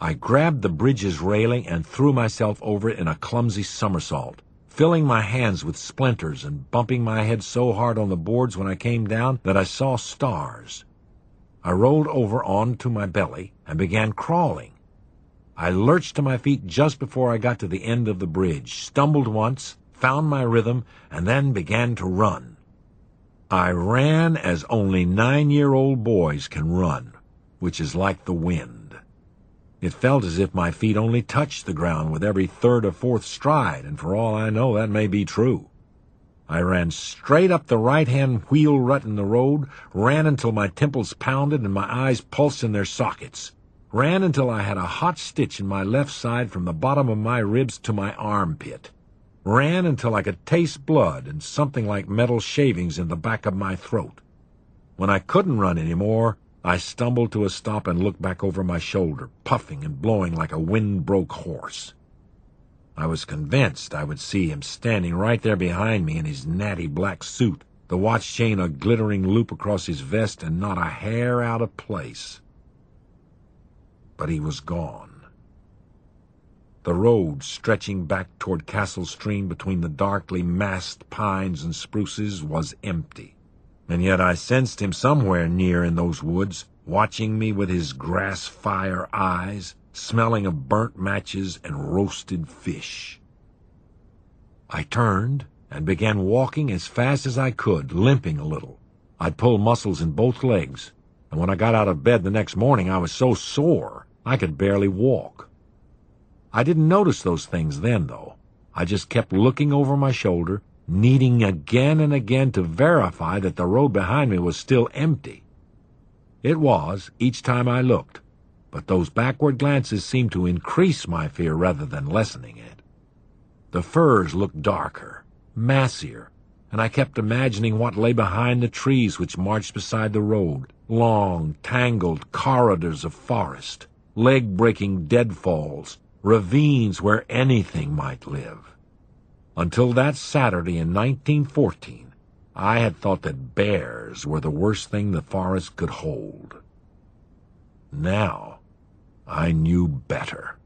I grabbed the bridge's railing and threw myself over it in a clumsy somersault, filling my hands with splinters and bumping my head so hard on the boards when I came down that I saw stars. I rolled over onto my belly and began crawling, I lurched to my feet just before I got to the end of the bridge, stumbled once, found my rhythm, and then began to run. I ran as only nine-year-old boys can run, which is like the wind. It felt as if my feet only touched the ground with every third or fourth stride, and for all I know, that may be true. I ran straight up the right-hand wheel rut in the road, ran until my temples pounded and my eyes pulsed in their sockets. Ran until I had a hot stitch in my left side from the bottom of my ribs to my armpit. Ran until I could taste blood and something like metal shavings in the back of my throat. When I couldn't run any more, I stumbled to a stop and looked back over my shoulder, puffing and blowing like a wind-broke horse. I was convinced I would see him standing right there behind me in his natty black suit, the watch chain a glittering loop across his vest and not a hair out of place but he was gone. The road stretching back toward Castle Stream between the darkly massed pines and spruces was empty. And yet I sensed him somewhere near in those woods, watching me with his grass fire eyes, smelling of burnt matches and roasted fish. I turned and began walking as fast as I could, limping a little. I'd pull muscles in both legs, and when I got out of bed the next morning I was so sore I could barely walk. I didn't notice those things then, though. I just kept looking over my shoulder, needing again and again to verify that the road behind me was still empty. It was, each time I looked, but those backward glances seemed to increase my fear rather than lessening it. The firs looked darker, massier, and I kept imagining what lay behind the trees which marched beside the road, long, tangled corridors of forest, leg-breaking deadfalls, ravines where anything might live. Until that Saturday in 1914, I had thought that bears were the worst thing the forest could hold. Now, I knew better.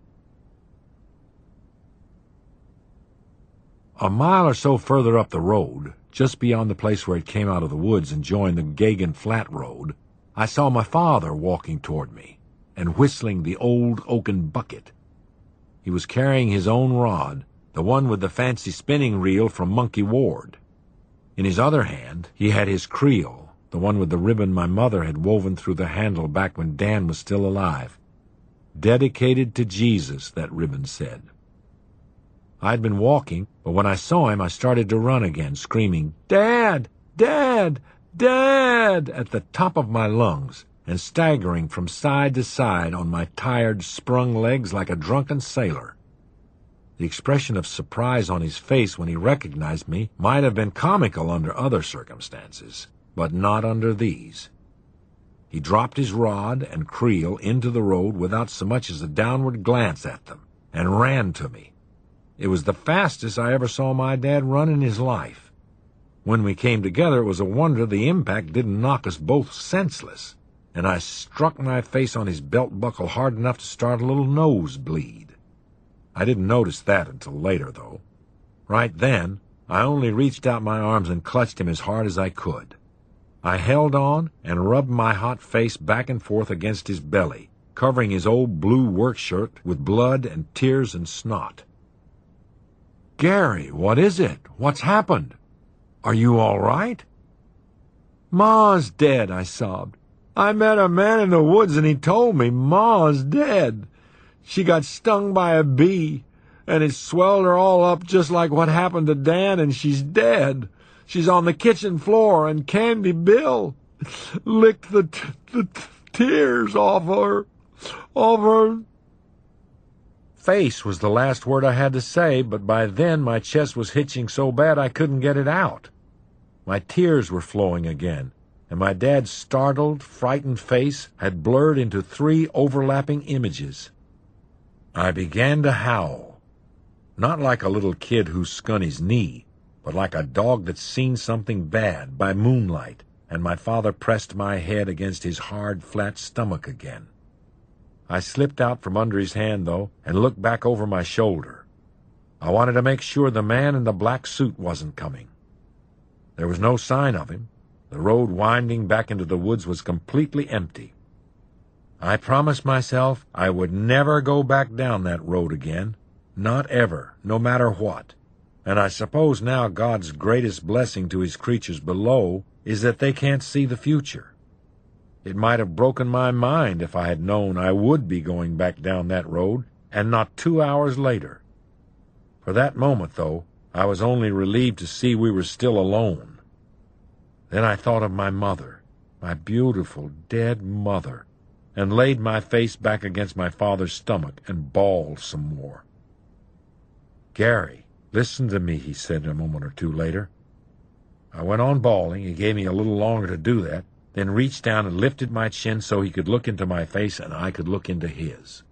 A mile or so further up the road, just beyond the place where it came out of the woods and joined the Geoghan Flat Road, I saw my father walking toward me and whistling the old oaken bucket. He was carrying his own rod, the one with the fancy spinning reel from Monkey Ward. In his other hand, he had his creel, the one with the ribbon my mother had woven through the handle back when Dan was still alive. Dedicated to Jesus, that ribbon said. I'd been walking, but when I saw him, I started to run again, screaming, Dad! Dad! Dad! at the top of my lungs, and staggering from side to side on my tired, sprung legs like a drunken sailor. The expression of surprise on his face when he recognized me might have been comical under other circumstances, but not under these. He dropped his rod and creel into the road without so much as a downward glance at them, and ran to me. It was the fastest I ever saw my dad run in his life. When we came together, it was a wonder the impact didn't knock us both senseless, and I struck my face on his belt buckle hard enough to start a little nosebleed. I didn't notice that until later, though. Right then, I only reached out my arms and clutched him as hard as I could. I held on and rubbed my hot face back and forth against his belly, covering his old blue work shirt with blood and tears and snot. Gary, what is it? What's happened? Are you all right? Ma's dead, I sobbed. I met a man in the woods and he told me Ma's dead. She got stung by a bee, and it swelled her all up just like what happened to Dan, and she's dead. She's on the kitchen floor, and Candy Bill <laughs> licked the, t- the t- tears off her, off her. Face was the last word I had to say, but by then my chest was hitching so bad I couldn't get it out. My tears were flowing again, and my dad's startled, frightened face had blurred into three overlapping images. I began to howl. Not like a little kid who's skun his knee, but like a dog that's seen something bad by moonlight, and my father pressed my head against his hard, flat stomach again. I slipped out from under his hand, though, and looked back over my shoulder. I wanted to make sure the man in the black suit wasn't coming. There was no sign of him. The road winding back into the woods was completely empty. I promised myself I would never go back down that road again. Not ever, no matter what. And I suppose now God's greatest blessing to his creatures below is that they can't see the future. It might have broken my mind if I had known I would be going back down that road, and not two hours later. For that moment, though, I was only relieved to see we were still alone. Then I thought of my mother, my beautiful dead mother, and laid my face back against my father's stomach and bawled some more. Gary, listen to me, he said a moment or two later. I went on bawling. He gave me a little longer to do that, then reached down and lifted my chin so he could look into my face and I could look into his.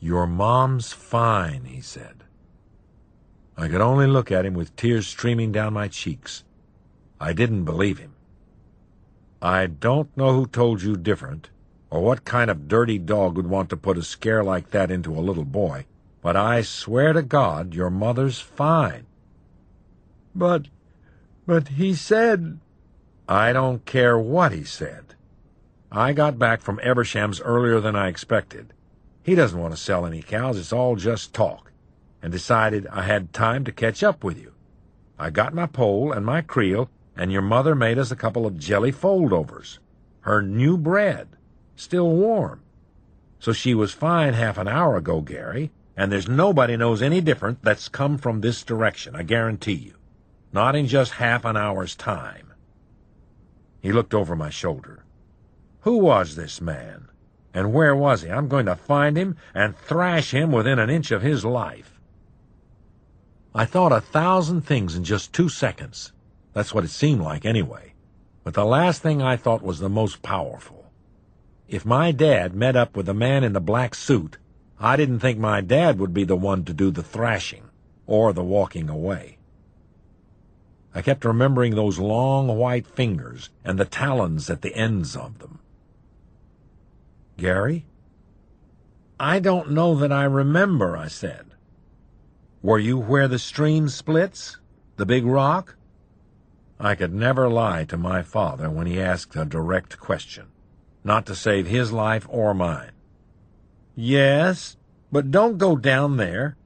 Your mom's fine, he said. I could only look at him with tears streaming down my cheeks. I didn't believe him. I don't know who told you different, or what kind of dirty dog would want to put a scare like that into a little boy, but I swear to God your mother's fine. But, but he said... I don't care what he said. I got back from Eversham's earlier than I expected. He doesn't want to sell any cows, it's all just talk, and decided I had time to catch up with you. I got my pole and my creel and your mother made us a couple of jelly foldovers. her new bread, still warm. So she was fine half an hour ago, Gary, and there's nobody knows any different that's come from this direction, I guarantee you. Not in just half an hour's time. He looked over my shoulder. Who was this man? And where was he? I'm going to find him and thrash him within an inch of his life. I thought a thousand things in just two seconds. That's what it seemed like, anyway. But the last thing I thought was the most powerful. If my dad met up with the man in the black suit, I didn't think my dad would be the one to do the thrashing or the walking away. I kept remembering those long white fingers and the talons at the ends of them. Gary? I don't know that I remember, I said. Were you where the stream splits? The big rock? I could never lie to my father when he asked a direct question, not to save his life or mine. Yes, but don't go down there.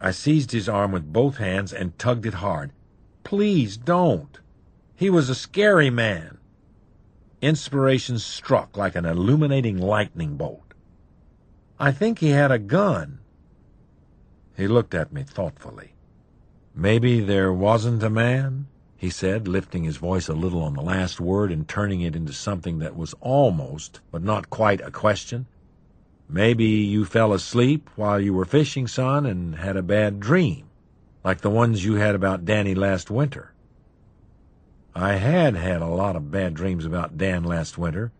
I seized his arm with both hands and tugged it hard. Please don't. He was a scary man. Inspiration struck like an illuminating lightning bolt. I think he had a gun. He looked at me thoughtfully. Maybe there wasn't a man, he said, lifting his voice a little on the last word and turning it into something that was almost, but not quite, a question. Maybe you fell asleep while you were fishing, son, and had a bad dream, like the ones you had about Danny last winter. I had had a lot of bad dreams about Dan last winter.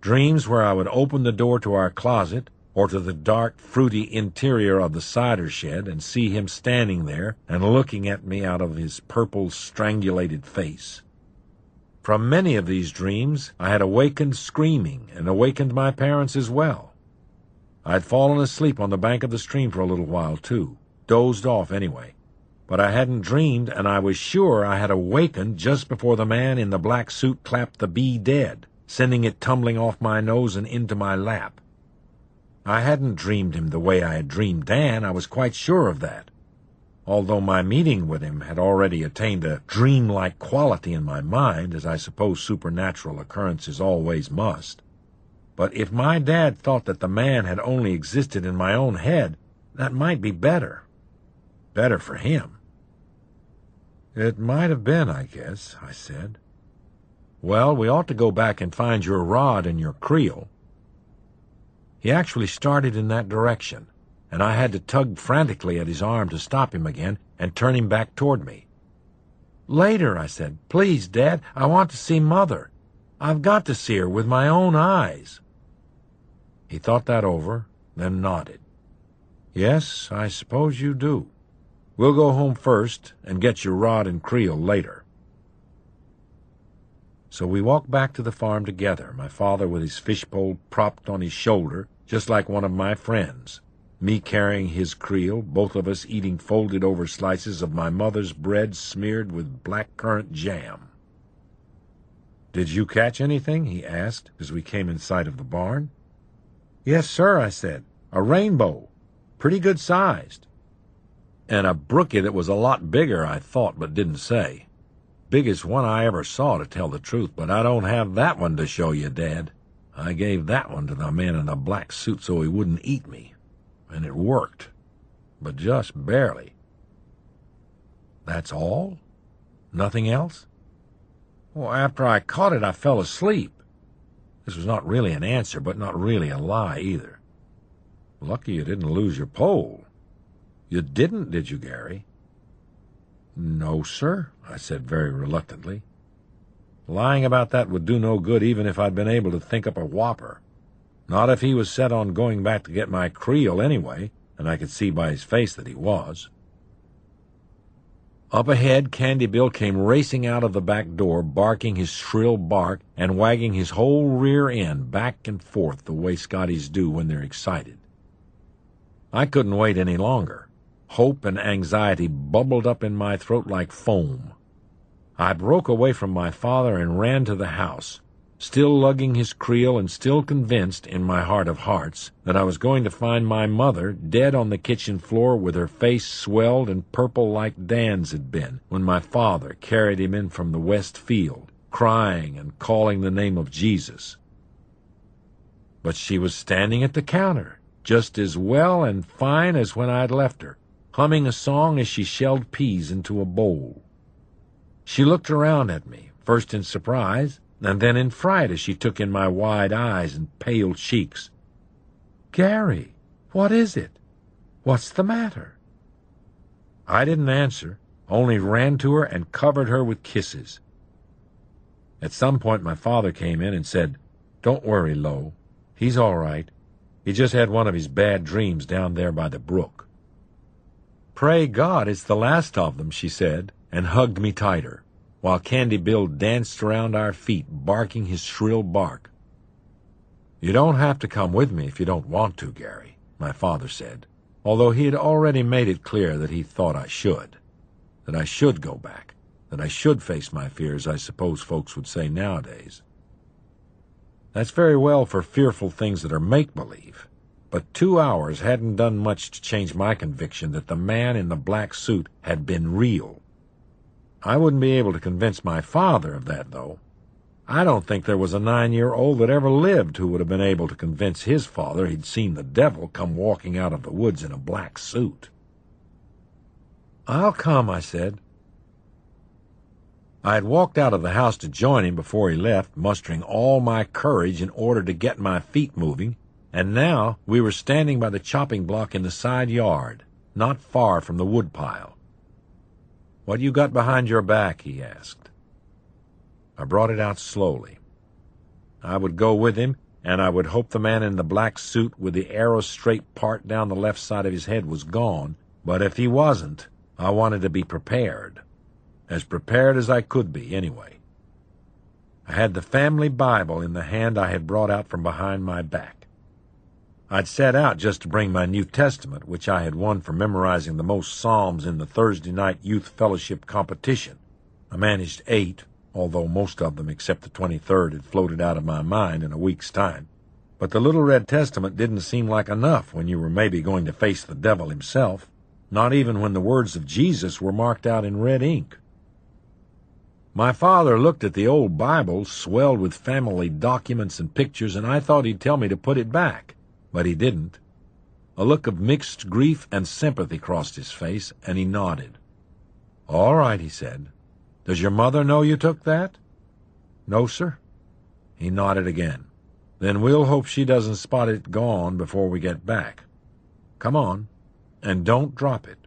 Dreams where I would open the door to our closet or to the dark, fruity interior of the cider shed and see him standing there and looking at me out of his purple, strangulated face. From many of these dreams I had awakened screaming and awakened my parents as well. I had fallen asleep on the bank of the stream for a little while, too, dozed off anyway but I hadn't dreamed, and I was sure I had awakened just before the man in the black suit clapped the bee dead, sending it tumbling off my nose and into my lap. I hadn't dreamed him the way I had dreamed Dan, I was quite sure of that, although my meeting with him had already attained a dreamlike quality in my mind, as I suppose supernatural occurrences always must. But if my dad thought that the man had only existed in my own head, that might be better. Better for him. It might have been, I guess, I said. Well, we ought to go back and find your rod and your creel. He actually started in that direction, and I had to tug frantically at his arm to stop him again and turn him back toward me. Later, I said. Please, Dad, I want to see Mother. I've got to see her with my own eyes. He thought that over, then nodded. Yes, I suppose you do. We'll go home first and get your rod and creel later. So we walked back to the farm together, my father with his fishpole propped on his shoulder, just like one of my friends, me carrying his creel, both of us eating folded over slices of my mother's bread smeared with black currant jam. Did you catch anything? he asked as we came in sight of the barn. Yes, sir, I said. A rainbow. Pretty good sized and a brookie that was a lot bigger, I thought, but didn't say. Biggest one I ever saw, to tell the truth, but I don't have that one to show you, Dad. I gave that one to the man in the black suit so he wouldn't eat me, and it worked, but just barely. That's all? Nothing else? Well, after I caught it, I fell asleep. This was not really an answer, but not really a lie either. Lucky you didn't lose your pole. You didn't, did you, Gary? No, sir, I said very reluctantly. Lying about that would do no good even if I'd been able to think up a whopper. Not if he was set on going back to get my creel anyway, and I could see by his face that he was. Up ahead, Candy Bill came racing out of the back door, barking his shrill bark and wagging his whole rear end back and forth the way Scotties do when they're excited. I couldn't wait any longer. Hope and anxiety bubbled up in my throat like foam. I broke away from my father and ran to the house, still lugging his creel and still convinced, in my heart of hearts, that I was going to find my mother dead on the kitchen floor with her face swelled and purple like Dan's had been when my father carried him in from the west field, crying and calling the name of Jesus. But she was standing at the counter, just as well and fine as when I'd left her, humming a song as she shelled peas into a bowl. She looked around at me, first in surprise, and then in fright as she took in my wide eyes and pale cheeks. Gary, what is it? What's the matter? I didn't answer, only ran to her and covered her with kisses. At some point my father came in and said, Don't worry, Lo. He's all right. He just had one of his bad dreams down there by the brook. Pray God it's the last of them, she said, and hugged me tighter, while Candy Bill danced around our feet, barking his shrill bark. You don't have to come with me if you don't want to, Gary, my father said, although he had already made it clear that he thought I should, that I should go back, that I should face my fears, I suppose folks would say nowadays. That's very well for fearful things that are make-believe, but two hours hadn't done much to change my conviction that the man in the black suit had been real. I wouldn't be able to convince my father of that, though. I don't think there was a nine-year-old that ever lived who would have been able to convince his father he'd seen the devil come walking out of the woods in a black suit. I'll come, I said. I had walked out of the house to join him before he left, mustering all my courage in order to get my feet moving, and now we were standing by the chopping block in the side yard, not far from the woodpile. What you got behind your back? he asked. I brought it out slowly. I would go with him, and I would hope the man in the black suit with the arrow straight part down the left side of his head was gone, but if he wasn't, I wanted to be prepared. As prepared as I could be, anyway. I had the family Bible in the hand I had brought out from behind my back. I'd set out just to bring my New Testament, which I had won for memorizing the most Psalms in the Thursday night youth fellowship competition. I managed eight, although most of them except the 23rd had floated out of my mind in a week's time. But the Little Red Testament didn't seem like enough when you were maybe going to face the devil himself, not even when the words of Jesus were marked out in red ink. My father looked at the old Bible, swelled with family documents and pictures, and I thought he'd tell me to put it back, but he didn't. A look of mixed grief and sympathy crossed his face, and he nodded. All right, he said. Does your mother know you took that? No, sir. He nodded again. Then we'll hope she doesn't spot it gone before we get back. Come on, and don't drop it.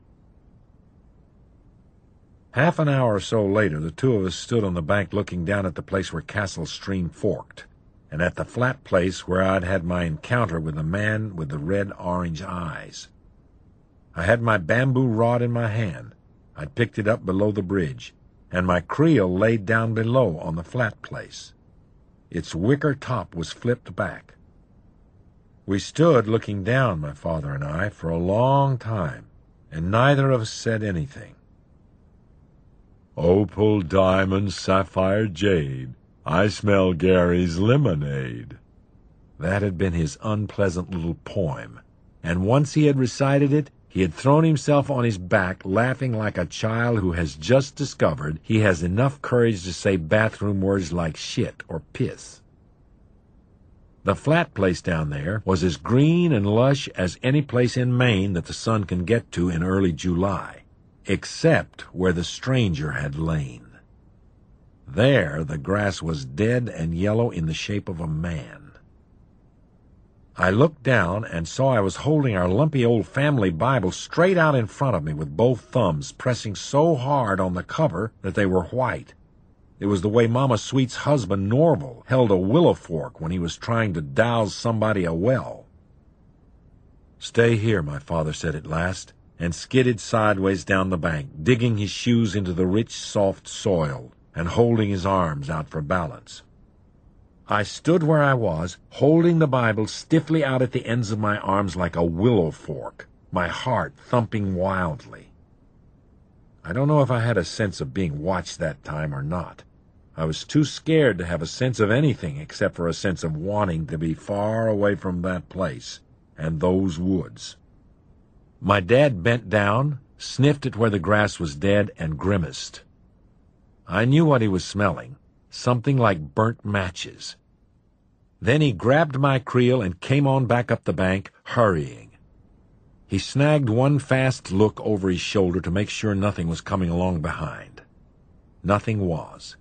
Half an hour or so later, the two of us stood on the bank looking down at the place where Castle Stream forked, and at the flat place where I'd had my encounter with the man with the red-orange eyes. I had my bamboo rod in my hand. I'd picked it up below the bridge, and my creel laid down below on the flat place. Its wicker top was flipped back. We stood looking down, my father and I, for a long time, and neither of us said anything. Opal, diamond, sapphire, jade, I smell Gary's lemonade. That had been his unpleasant little poem, and once he had recited it, he had thrown himself on his back, laughing like a child who has just discovered he has enough courage to say bathroom words like shit or piss. The flat place down there was as green and lush as any place in Maine that the sun can get to in early July except where the stranger had lain. There the grass was dead and yellow in the shape of a man. I looked down and saw I was holding our lumpy old family Bible straight out in front of me with both thumbs pressing so hard on the cover that they were white. It was the way Mama Sweet's husband Norval held a willow fork when he was trying to douse somebody a well. Stay here, my father said at last and skidded sideways down the bank, digging his shoes into the rich, soft soil and holding his arms out for balance. I stood where I was, holding the Bible stiffly out at the ends of my arms like a willow fork, my heart thumping wildly. I don't know if I had a sense of being watched that time or not. I was too scared to have a sense of anything except for a sense of wanting to be far away from that place and those woods. My dad bent down, sniffed at where the grass was dead, and grimaced. I knew what he was smelling something like burnt matches. Then he grabbed my creel and came on back up the bank, hurrying. He snagged one fast look over his shoulder to make sure nothing was coming along behind. Nothing was.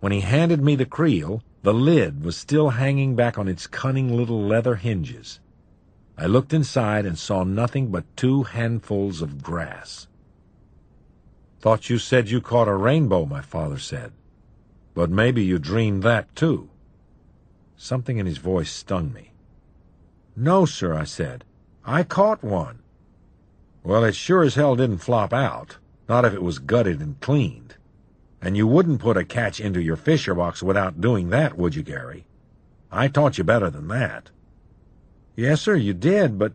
When he handed me the creel, the lid was still hanging back on its cunning little leather hinges. I looked inside and saw nothing but two handfuls of grass. Thought you said you caught a rainbow, my father said. But maybe you dreamed that, too. Something in his voice stung me. No, sir, I said. I caught one. Well, it sure as hell didn't flop out, not if it was gutted and cleaned. And you wouldn't put a catch into your fisher box without doing that, would you, Gary? I taught you better than that. Yes, sir, you did, but...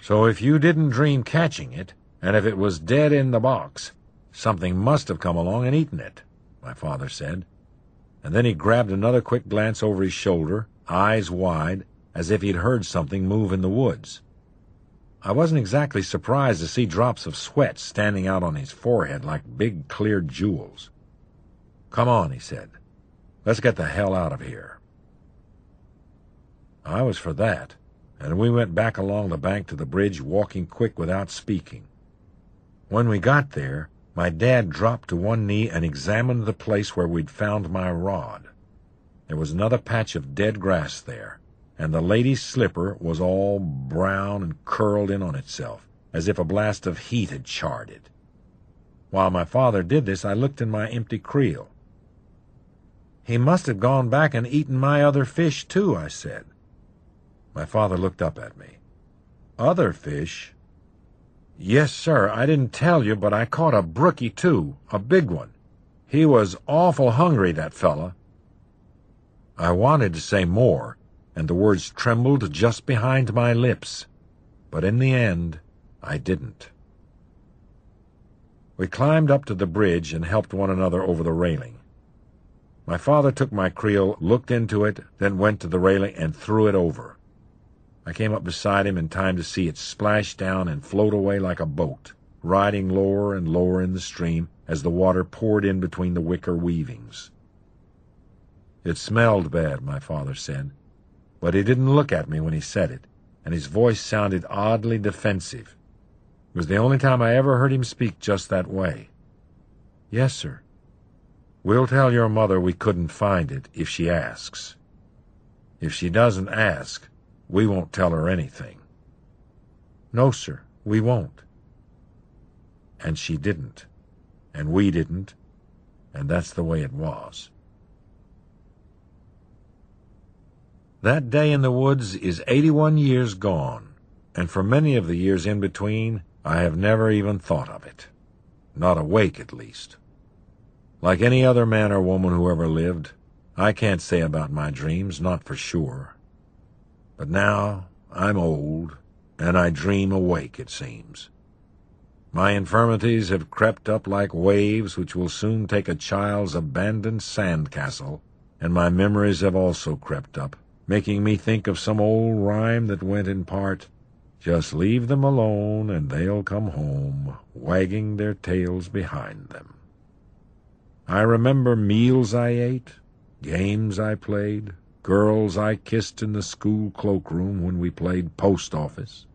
So if you didn't dream catching it, and if it was dead in the box, something must have come along and eaten it, my father said. And then he grabbed another quick glance over his shoulder, eyes wide, as if he'd heard something move in the woods. I wasn't exactly surprised to see drops of sweat standing out on his forehead like big clear jewels. Come on, he said. Let's get the hell out of here. I was for that and we went back along the bank to the bridge, walking quick without speaking. When we got there, my dad dropped to one knee and examined the place where we'd found my rod. There was another patch of dead grass there, and the lady's slipper was all brown and curled in on itself, as if a blast of heat had charred it. While my father did this, I looked in my empty creel. He must have gone back and eaten my other fish, too, I said. My father looked up at me. Other fish? Yes, sir, I didn't tell you, but I caught a brookie, too, a big one. He was awful hungry, that fella. I wanted to say more, and the words trembled just behind my lips, but in the end, I didn't. We climbed up to the bridge and helped one another over the railing. My father took my creel, looked into it, then went to the railing and threw it over. I came up beside him in time to see it splash down and float away like a boat, riding lower and lower in the stream as the water poured in between the wicker weavings. It smelled bad, my father said, but he didn't look at me when he said it, and his voice sounded oddly defensive. It was the only time I ever heard him speak just that way. Yes, sir. We'll tell your mother we couldn't find it if she asks. If she doesn't ask, we won't tell her anything. No, sir, we won't. And she didn't. And we didn't. And that's the way it was. That day in the woods is 81 years gone, and for many of the years in between, I have never even thought of it. Not awake, at least. Like any other man or woman who ever lived, I can't say about my dreams, not for sure. But now I'm old, and I dream awake, it seems. My infirmities have crept up like waves which will soon take a child's abandoned sand castle, and my memories have also crept up, making me think of some old rhyme that went in part, Just leave them alone and they'll come home, wagging their tails behind them. I remember meals I ate, games I played, girls I kissed in the school cloakroom when we played post office,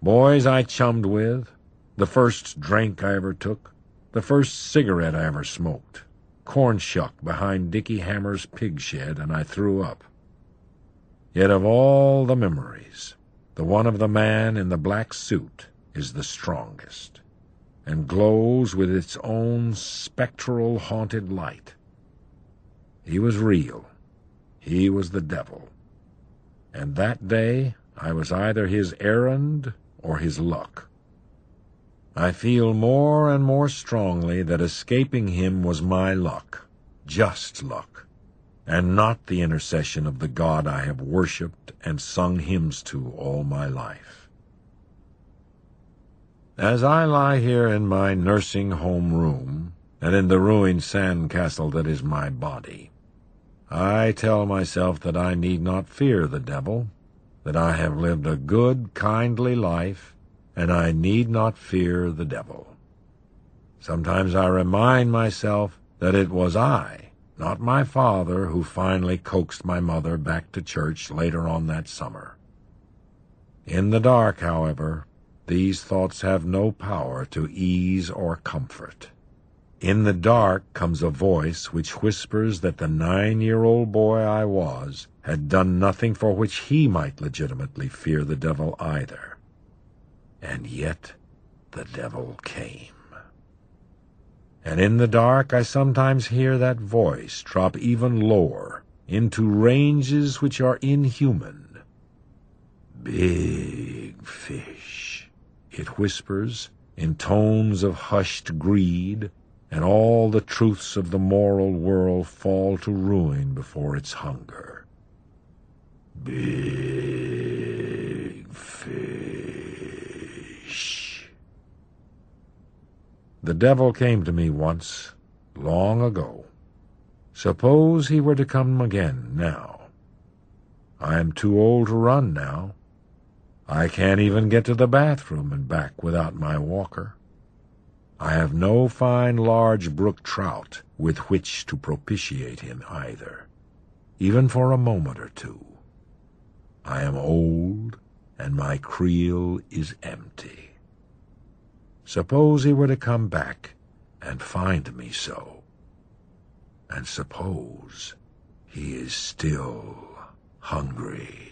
boys I chummed with, the first drink I ever took, the first cigarette I ever smoked, corn shuck behind Dickie Hammer's pig shed, and I threw up. Yet of all the memories, the one of the man in the black suit is the strongest, and glows with its own spectral haunted light. He was real he was the devil. And that day I was either his errand or his luck. I feel more and more strongly that escaping him was my luck, just luck, and not the intercession of the God I have worshipped and sung hymns to all my life. As I lie here in my nursing home room, and in the ruined sand castle that is my body, I tell myself that I need not fear the devil, that I have lived a good, kindly life, and I need not fear the devil. Sometimes I remind myself that it was I not my father who finally coaxed my mother back to church later on that summer. In the dark, however, these thoughts have no power to ease or comfort. In the dark comes a voice which whispers that the nine-year-old boy I was had done nothing for which he might legitimately fear the devil either. And yet the devil came. And in the dark I sometimes hear that voice drop even lower into ranges which are inhuman. Big fish, it whispers in tones of hushed greed and all the truths of the moral world fall to ruin before its hunger. Big fish. The devil came to me once, long ago. Suppose he were to come again now. I am too old to run now. I can't even get to the bathroom and back without my walker. I have no fine large brook trout with which to propitiate him either, even for a moment or two. I am old, and my creel is empty. Suppose he were to come back and find me so. And suppose he is still hungry.